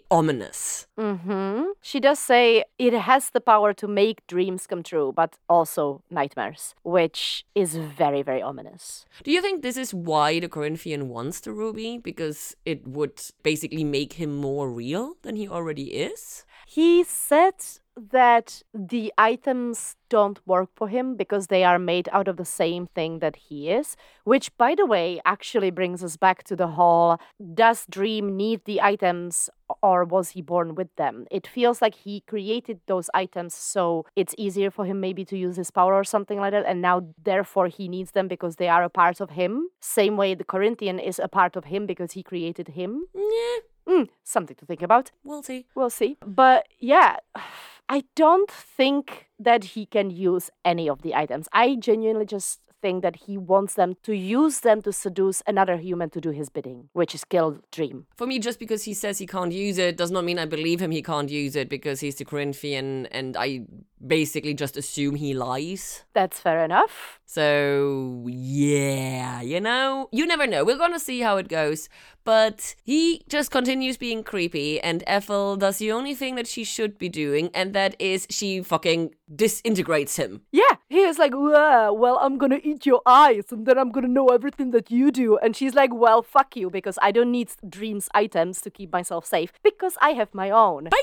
ominous. Mm-hmm. She does say it has the power to make dreams come true, but also nightmares, which is very, very ominous. Do you think this is why the Corinthian wants the ruby? Because it would basically make him more real than he already is? He said that the items don't work for him because they are made out of the same thing that he is, which, by the way, actually brings us back to the whole does Dream need the items or was he born with them? It feels like he created those items so it's easier for him maybe to use his power or something like that, and now therefore he needs them because they are a part of him. Same way the Corinthian is a part of him because he created him. Yeah, Mm, something to think about. we'll see. We'll see. But yeah, I don't think that he can use any of the items. I genuinely just think that he wants them to use them to seduce another human to do his bidding, which is kill Dream. For me, just because he says he can't use it does not mean I believe him he can't use it because he's the Corinthian and I basically just assume he lies. That's fair enough. So, yeah, you know, you never know. We're gonna see how it goes. But he just continues being creepy, and Ethel does the only thing that she should be doing, and that is she fucking disintegrates him. Yeah, is like, "Well, well, I'm gonna eat your eyes, and then I'm gonna know everything that you do. And she's like, well, fuck you, because I don't need Dream's items to keep myself safe, because I have my own. Bye!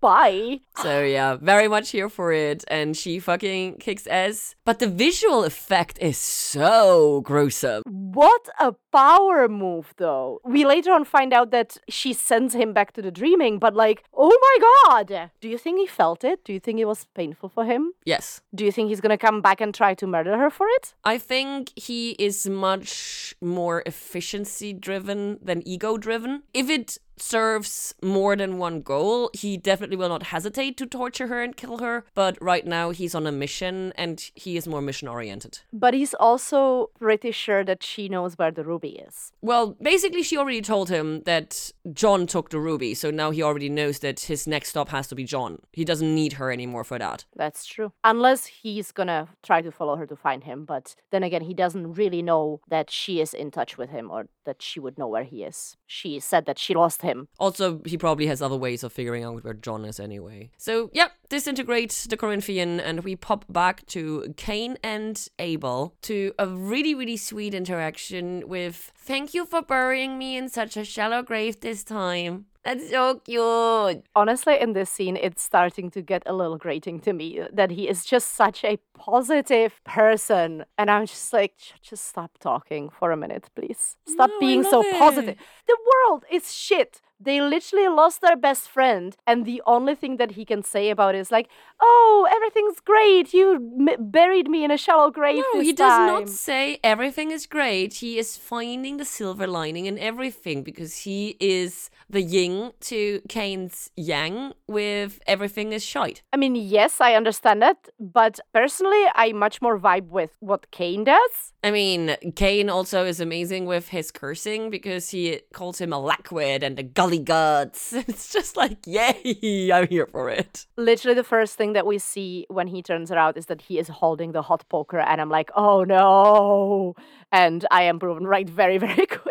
Bye. So yeah, very much here for it, and she fucking kicks ass. But the visual effect is so gruesome. What a power move, though. We later on find out that she sends him back to the dreaming, but like, oh my god! Do you think he felt it? Do you think it was painful for him? Yes, Do you think he's gonna come back and try to murder her for it? I think he is much more efficiency driven than ego driven. If it serves more than one goal, he definitely will not hesitate to torture her and kill her. But right now, he's on a mission and he is more mission oriented. But he's also pretty sure that she knows where the ruby is. Well, basically, she already told him that John took the ruby, so now he already knows that his next stop has to be John. He doesn't need her anymore for that. That's true. Unless he's gonna try to follow her to find him, but then again, he doesn't really know that she is in touch with him or that she would know where he is. She said that she lost him. Also, he probably has other ways of figuring out where John is anyway. So, yep, disintegrate the Corinthian, and we pop back to Cain and Abel to a really, really sweet interaction with Thank you for burying me in such a shallow grave this time. That's so cute. Honestly, in this scene, it's starting to get a little grating to me that he is just such a positive person. And I'm just like, just stop talking for a minute, please. Stop No, being so it. positive. The world is shit. They literally lost their best friend, and the only thing that he can say about it is like, "Oh, everything's great. You m- buried me in a shallow grave." No, he does time." not say everything is great. He is finding the silver lining in everything because he is the yin to Cain's yang with everything is shite. I mean, yes, I understand that, but personally, I much more vibe with what Cain does. I mean, Cain also is amazing with his cursing because he calls him a lackwit and a gully guts. It's just like, yay, I'm here for it. Literally, the first thing that we see when he turns around is that he is holding the hot poker, and I'm like, oh no! And I am proven right very, very quickly.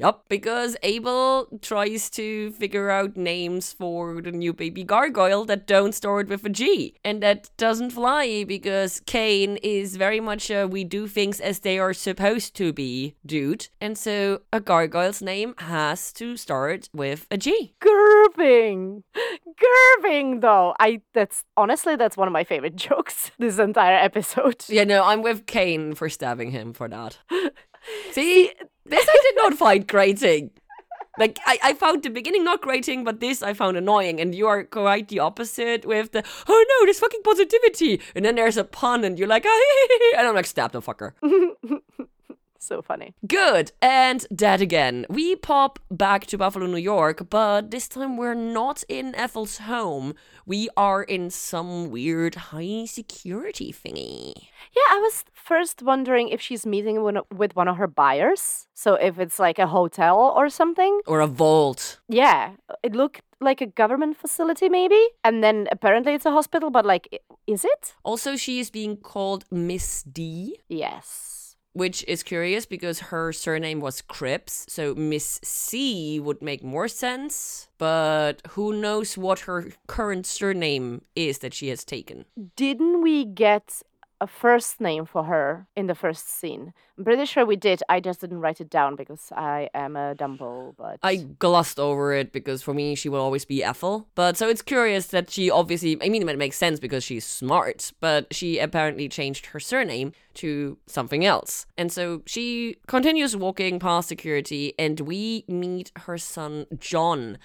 Yup, because Abel tries to figure out names for the new baby gargoyle that don't start with a G. And that doesn't fly because Cain is very much a we do things as they are supposed to be dude. And so a gargoyle's name has to start with a G. Gerving, Gerving, though. I that's honestly that's one of my favorite jokes this entire episode. Yeah, no, I'm with Cain for stabbing him for that. See, this I did not find grating. Like I, I found the beginning not grating, but this I found annoying, and you are quite the opposite with the oh no, there's fucking positivity, and then there's a pun, and you're like, ah, and I'm like, stab the fucker. so funny. Good. And dead again. We pop back to Buffalo, New York, but this time we're not in Ethel's home. We are in some weird high security thingy. Yeah, I was first wondering if she's meeting with with one of her buyers. So if it's like a hotel or something. Or a vault. Yeah, it looked like a government facility maybe. And then apparently it's a hospital, but like, is it? Also, she is being called Miss D. Yes. Which is curious because her surname was Cripps, so Miss C would make more sense. But who knows what her current surname is that she has taken? Didn't we get a first name for her in the first scene? I'm pretty sure we did. I just didn't write it down because I am a Dumbo, but I glossed over it because for me she will always be Ethel. But so it's curious that she obviously, I mean, it makes sense because she's smart, but she apparently changed her surname to something else. And so she continues walking past security and we meet her son, John.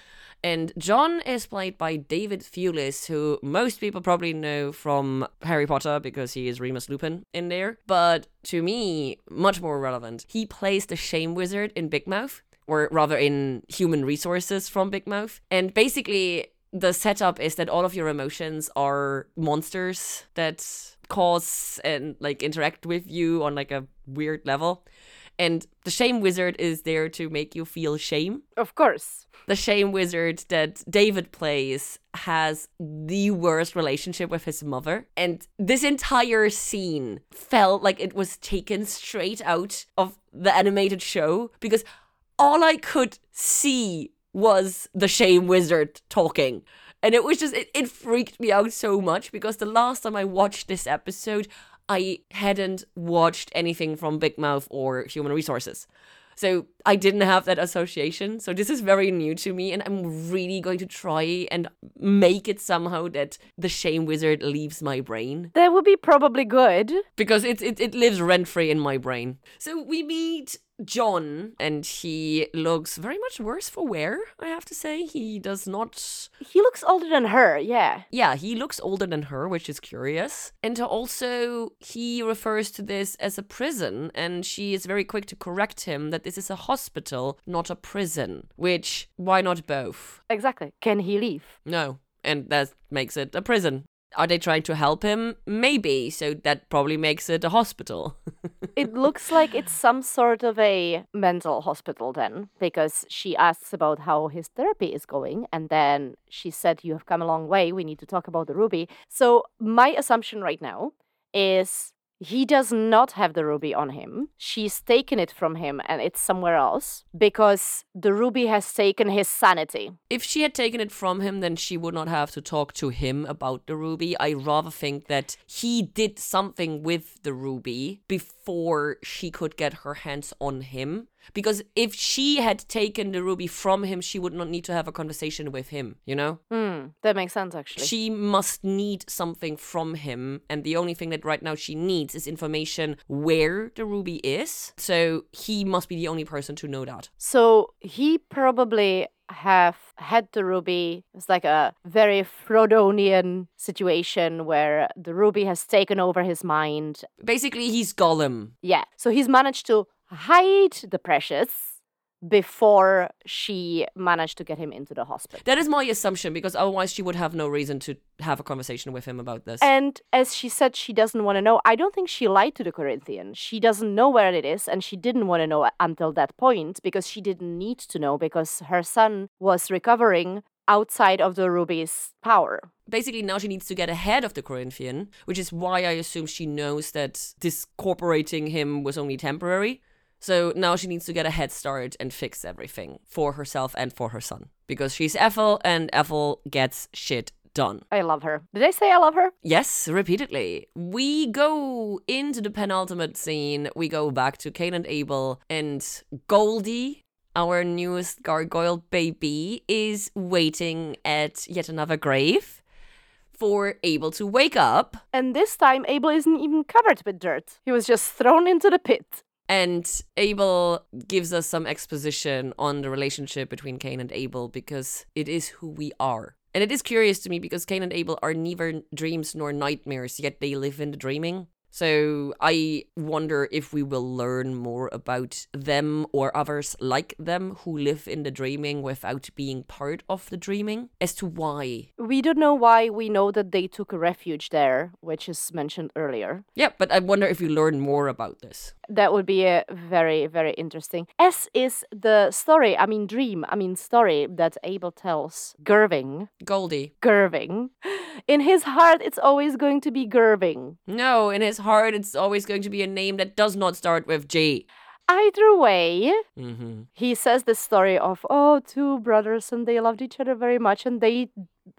And John is played by David Thewlis, who most people probably know from Harry Potter because he is Remus Lupin in there. But to me, much more relevant, he plays the Shame Wizard in Big Mouth, or rather in Human Resources from Big Mouth. And basically, the setup is that all of your emotions are monsters that cause and like interact with you on like a weird level. And the shame wizard is there to make you feel shame. of course. The shame wizard that David plays has the worst relationship with his mother. And this entire scene felt like it was taken straight out of the animated show because all I could see was the shame wizard talking. And it was just, it, it freaked me out so much because the last time I watched this episode, I hadn't watched anything from Big Mouth or Human Resources. So I didn't have that association. So this is very new to me, and I'm really going to try and make it somehow that the shame wizard leaves my brain That would be probably good. because it it, it lives rent free in my brain. So we meet John, and he looks very much worse for wear. I have to say, he does not He looks older than her, yeah. yeah, he looks older than her, which is curious. And also, he refers to this as a prison, and she is very quick to correct him that this is a hospital, not a prison. Which, why not both? Exactly. Can he leave? No. And that makes it a prison. Are they trying to help him? Maybe. So that probably makes it a hospital. it looks like it's some sort of a mental hospital then, because she asks about how his therapy is going, and then she said, You have come a long way. We need to talk about the ruby. So, my assumption right now is he does not have the ruby on him. She's taken it from him and it's somewhere else because the ruby has taken his sanity. if she had taken it from him, then she would not have to talk to him about the ruby. I rather think that he did something with the ruby before she could get her hands on him. Because if she had taken the ruby from him, she would not need to have a conversation with him, you know? Hmm, that makes sense actually. She must need something from him, and the only thing that right now she needs is information where the ruby is. So he must be the only person to know that. So he probably have had the ruby. It's like a very Frodonian situation where the ruby has taken over his mind. Basically, he's Gollum. Yeah. So he's managed to hide the precious before she managed to get him into the hospital. That is my assumption because otherwise she would have no reason to have a conversation with him about this. And as she said, she doesn't want to know. I don't think she lied to the Corinthian. She doesn't know where it is, and she didn't want to know until that point because she didn't need to know because her son was recovering outside of the ruby's power. Basically, now she needs to get ahead of the Corinthian, which is why I assume she knows that discorporating him was only temporary. So now she needs to get a head start and fix everything for herself and for her son. Because she's Ethel and Ethel gets shit done. I love her. Did I say I love her? Yes, repeatedly. We go into the penultimate scene. We go back to Cain and Abel, and Goldie, our newest gargoyle baby, is waiting at yet another grave for Abel to wake up. And this time, Abel isn't even covered with dirt. He was just thrown into the pit. And Abel gives us some exposition on the relationship between Cain and Abel because it is who we are. And it is curious to me because Cain and Abel are neither dreams nor nightmares, yet they live in the dreaming. So I wonder if we will learn more about them or others like them who live in the dreaming without being part of the dreaming as to why. We don't know why. We know that they took a refuge there, which is mentioned earlier. Yeah, but I wonder if we learn more about this. That would be a very, very interesting. As is the story, I mean, dream, I mean, story that Abel tells Gerving. Goldie. Gerving. In his heart, it's always going to be Gerving. No, in his heart, it's always going to be a name that does not start with G. Either way, Mm-hmm. he says the story of, oh, two brothers and they loved each other very much and they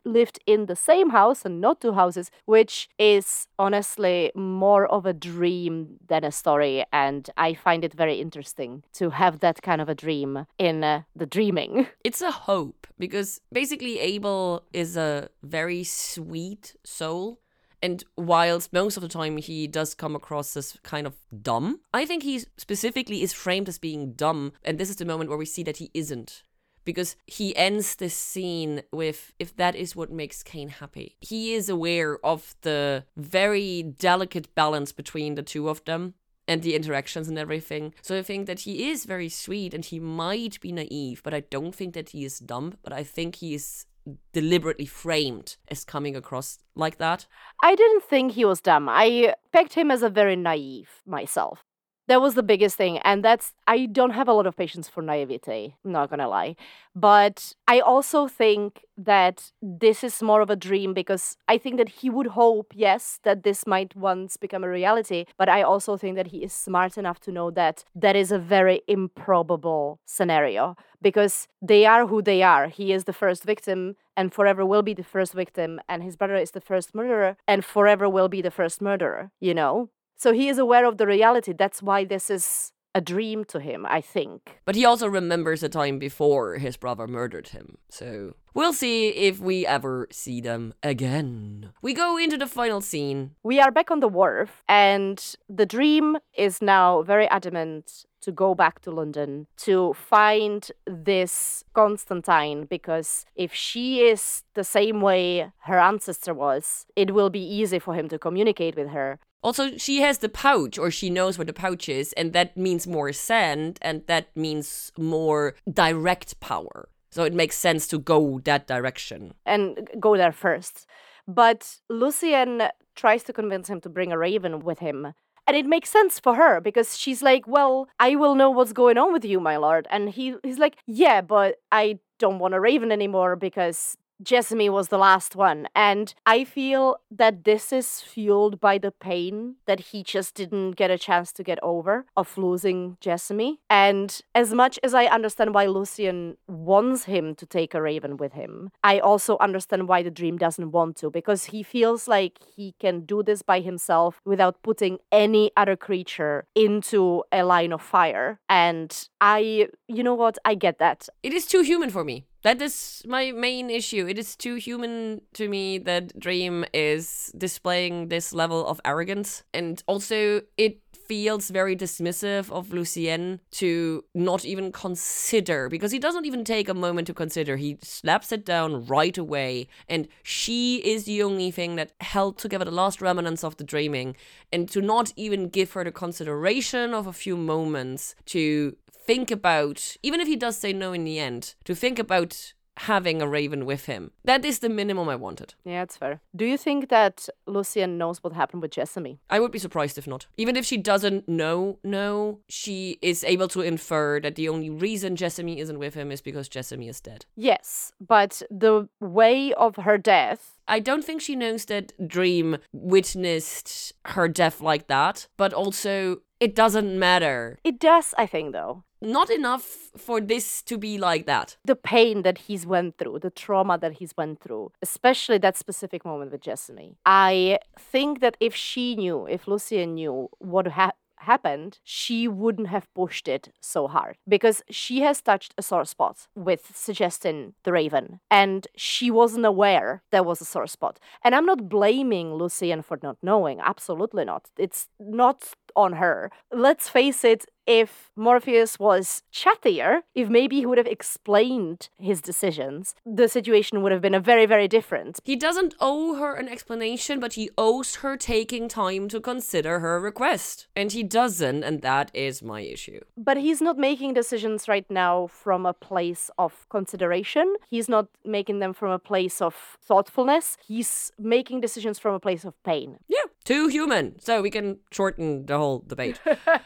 lived in the same house and not two houses, which is honestly more of a dream than a story. And I find it very interesting to have that kind of a dream in uh, the dreaming. It's a hope because basically Abel is a very sweet soul. And whilst most of the time he does come across as kind of dumb, I think he specifically is framed as being dumb. And this is the moment where we see that he isn't. Because he ends this scene with, if that is what makes Cain happy. He is aware of the very delicate balance between the two of them and the interactions and everything. So I think that he is very sweet and he might be naive, but I don't think that he is dumb. But I think he is deliberately framed as coming across like that. I didn't think he was dumb. I pegged him as a very naive myself. That was the biggest thing. And that's, I don't have a lot of patience for naivete, not gonna lie. But I also think that this is more of a dream because I think that he would hope, yes, that this might once become a reality. But I also think that he is smart enough to know that that is a very improbable scenario because they are who they are. He is the first victim and forever will be the first victim, and his brother is the first murderer and forever will be the first murderer, you know? So he is aware of the reality. That's why this is a dream to him, I think. But he also remembers a time before his brother murdered him. So we'll see if we ever see them again. We go into the final scene. We are back on the wharf, and the dream is now very adamant to go back to London to find this Constantine because if she is the same way her ancestor was, it will be easy for him to communicate with her. Also, she has the pouch, or she knows where the pouch is, and that means more sand, and that means more direct power. So it makes sense to go that direction. and go there first. But Lucienne tries to convince him to bring a raven with him. And it makes sense for her because she's like, Well, I will know what's going on with you, my lord. And he, he's like, Yeah, but I don't want a raven anymore because Jessamy was the last one. And I feel that this is fueled by the pain that he just didn't get a chance to get over of losing Jessamy. And as much as I understand why Lucienne wants him to take a raven with him, I also understand why the dream doesn't want to because he feels like he can do this by himself without putting any other creature into a line of fire. And I, you know what? I get that. It is too human for me. That is my main issue. It is too human to me that Dream is displaying this level of arrogance. And also, it feels very dismissive of Lucienne to not even consider, because he doesn't even take a moment to consider. He slaps it down right away. And she is the only thing that held together the last remnants of the dreaming. And to not even give her the consideration of a few moments to think about, even if he does say no in the end, to think about having a raven with him. That is the minimum I wanted. Yeah, it's fair. Do you think that Lucienne knows what happened with Jessamy? I would be surprised if not. Even if she doesn't know, no, she is able to infer that the only reason Jessamy isn't with him is because Jessamy is dead. Yes, but the way of her death. I don't think she knows that Dream witnessed her death like that, but also it doesn't matter. It does, I think, though. Not enough for this to be like that. The pain that he's went through, the trauma that he's went through, especially that specific moment with Jessamy. I think that if she knew, if Lucienne knew what ha- happened, she wouldn't have pushed it so hard because she has touched a sore spot with suggesting the raven and she wasn't aware there was a sore spot. And I'm not blaming Lucienne for not knowing, absolutely not. It's not on her. Let's face it, if Morpheus was chattier, if maybe he would have explained his decisions, the situation would have been a very, very different. He doesn't owe her an explanation, but he owes her taking time to consider her request. And he doesn't, and that is my issue. But he's not making decisions right now from a place of consideration. He's not making them from a place of thoughtfulness. He's making decisions from a place of pain. Yeah, too human. So we can shorten the whole debate.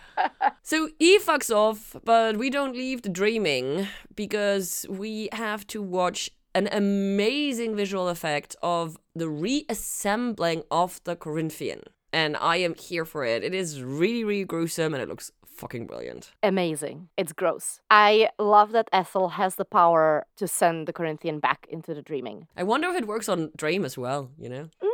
so he fucks off, but we don't leave the dreaming because we have to watch an amazing visual effect of the reassembling of the Corinthian. And I am here for it. It is really, really gruesome and it looks fucking brilliant. Amazing. It's gross. I love that Ethel has the power to send the Corinthian back into the dreaming. I wonder if it works on Dream as well, you know? Mm,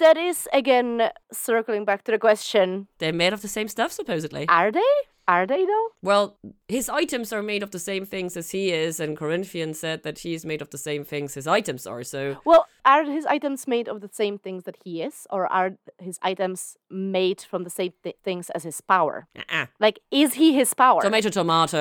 that is, again, circling back to the question They're made of the same stuff, supposedly. are they? Are they though? Well, his items are made of the same things as he is, and Corinthian said that he's made of the same things his items are, so. Well, are his items made of the same things that he is, or are his items made from the same th- things as his power? Uh-uh. Like, is he his power? Tomato, tomato.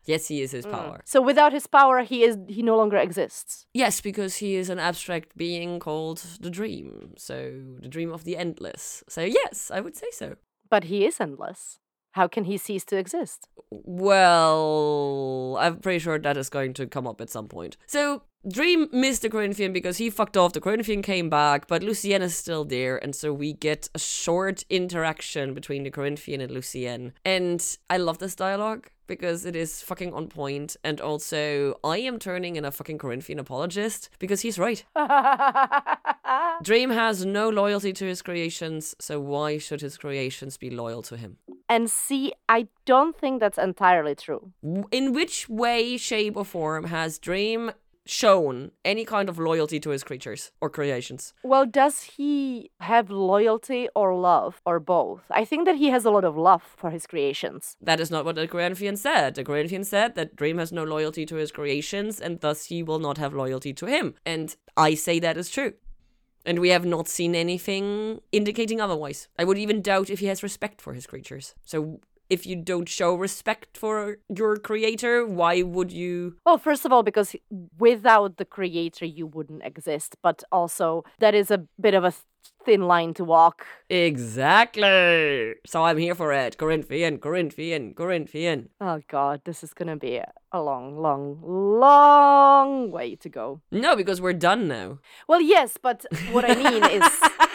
Yes, he is his mm. power. so without his power, he is he no longer exists. Yes, because he is an abstract being called the dream. So, the dream of the endless. So, yes, I would say so. But he is endless. How can he cease to exist? Well, I'm pretty sure that is going to come up at some point. So, Dream missed the Corinthian because he fucked off. The Corinthian came back, but Lucienne is still there, and so we get a short interaction between the Corinthian and Lucienne. And I love this dialogue because it is fucking on point, and also I am turning in a fucking Corinthian apologist because he's right. Dream has no loyalty to his creations, so why should his creations be loyal to him? and see, I don't think that's entirely true. In which way, shape, or form has Dream shown any kind of loyalty to his creatures or creations? Well, does he have loyalty or love or both? I think that he has a lot of love for his creations. That is not what the Corinthian said. The Corinthian said that Dream has no loyalty to his creations and thus he will not have loyalty to him. And I say that is true. And we have not seen anything indicating otherwise. I would even doubt if he has respect for his creatures. So if you don't show respect for your creator, why would you Well, first of all, because without the creator, you wouldn't exist. But also, that is a bit of a thin line to walk. Exactly. So I'm here for it. Corinthian, Corinthian, Corinthian. Oh, God, this is going to be a long, long, long way to go. No, because we're done now. Well, yes, but what I mean is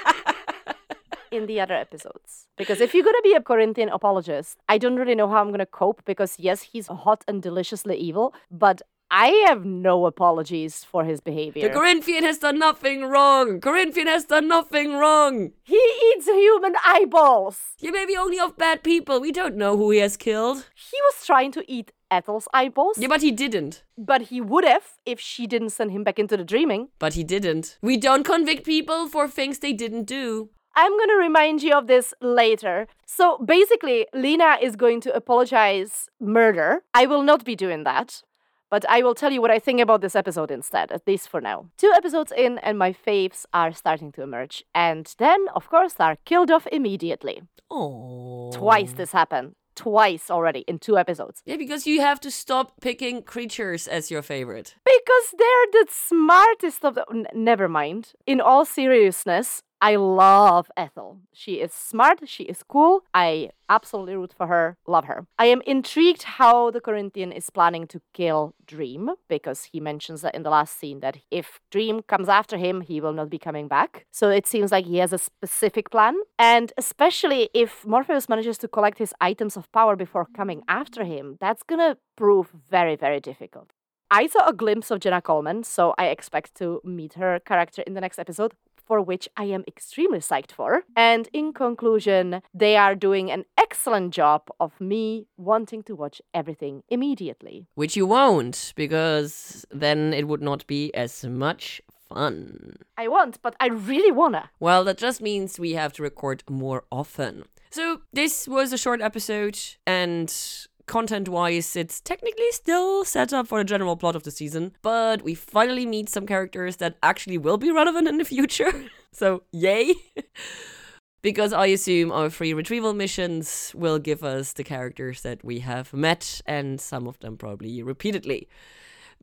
in the other episodes. Because if you're going to be a Corinthian apologist, I don't really know how I'm going to cope because, yes, he's hot and deliciously evil, but I have no apologies for his behavior. The Corinthian has done nothing wrong. Corinthian has done nothing wrong. he eats human eyeballs. He may be only of bad people. We don't know who he has killed. He was trying to eat Ethel's eyeballs, Yeah, but he didn't. but he would have if she didn't send him back into the dreaming. But he didn't. We don't convict people for things they didn't do. I'm going to remind you of this later. So basically, Lina is going to apologize murder. I will not be doing that. But I will tell you what I think about this episode instead, at least for now. Two episodes in, and my faves are starting to emerge. And then, of course, they're killed off immediately. Oh. Twice this happened. Twice already in two episodes. Yeah, because you have to stop picking creatures as your favorite. Because they're the smartest of the. N- never mind. In all seriousness, I love Ethel. She is smart, she is cool. I absolutely root for her, love her. I am intrigued how the Corinthian is planning to kill Dream because he mentions that in the last scene that if Dream comes after him, he will not be coming back. So it seems like he has a specific plan. And especially if Morpheus manages to collect his items of power before coming after him, that's gonna prove very, very difficult. I saw a glimpse of Jenna Coleman, so I expect to meet her character in the next episode, for which I am extremely psyched for. And in conclusion, they are doing an excellent job of me wanting to watch everything immediately. Which you won't, because then it would not be as much fun. I want, but I really wanna. Well, that just means we have to record more often. So, this was a short episode, and content wise, it's technically still set up for the general plot of the season, but we finally meet some characters that actually will be relevant in the future. so, yay! because I assume our free retrieval missions will give us the characters that we have met, and some of them probably repeatedly.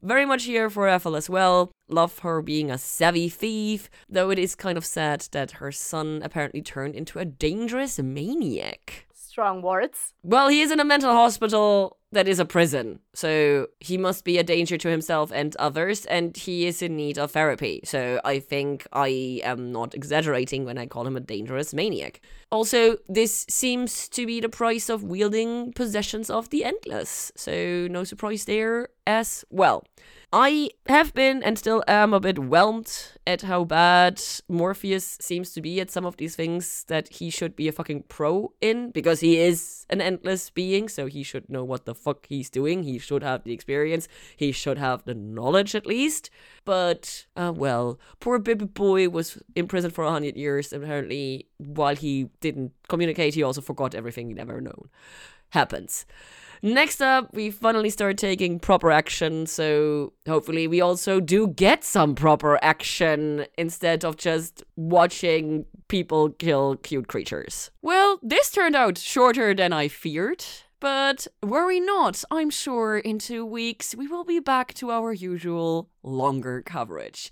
Very much here for Ethel as well. Love her being a savvy thief, though it is kind of sad that her son apparently turned into a dangerous maniac. Strong words. Well, he is in a mental hospital that is a prison, so he must be a danger to himself and others, and he is in need of therapy. So I think I am not exaggerating when I call him a dangerous maniac. Also, this seems to be the price of wielding possessions of the Endless, so no surprise there as well. I have been and still am a bit whelmed at how bad Morpheus seems to be at some of these things that he should be a fucking pro in because he is an endless being, so he should know what the fuck he's doing. He should have the experience, he should have the knowledge at least. But, uh, well, poor baby boy was in prison for hundred years. Apparently, while he didn't communicate, he also forgot everything he'd ever known. Happens. Next up, we finally start taking proper action, so hopefully we also do get some proper action instead of just watching people kill cute creatures. Well, this turned out shorter than I feared. But worry not, I'm sure in two weeks we will be back to our usual longer coverage.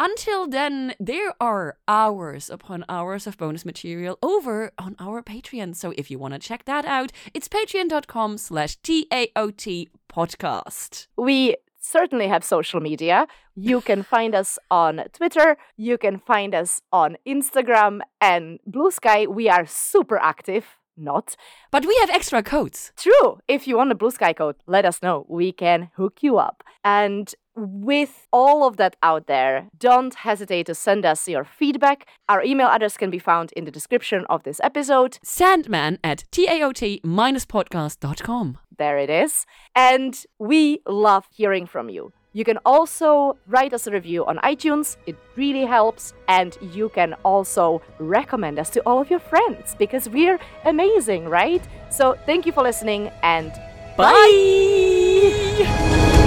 Until then, there are hours upon hours of bonus material over on our Patreon. So if you want to check that out, it's patreon.com slash TAOT podcast. We certainly have social media. You can find us on Twitter, you can find us on Instagram and Blue Sky. We are super active. Not. But we have extra codes. True. If you want a blue sky code, let us know. We can hook you up. And with all of that out there, don't hesitate to send us your feedback. Our email address can be found in the description of this episode. Sandman at taot-podcast.com. There it is. And we love hearing from you. You can also write us a review on iTunes, it really helps. And you can also recommend us to all of your friends because we're amazing, right? So thank you for listening and bye. bye.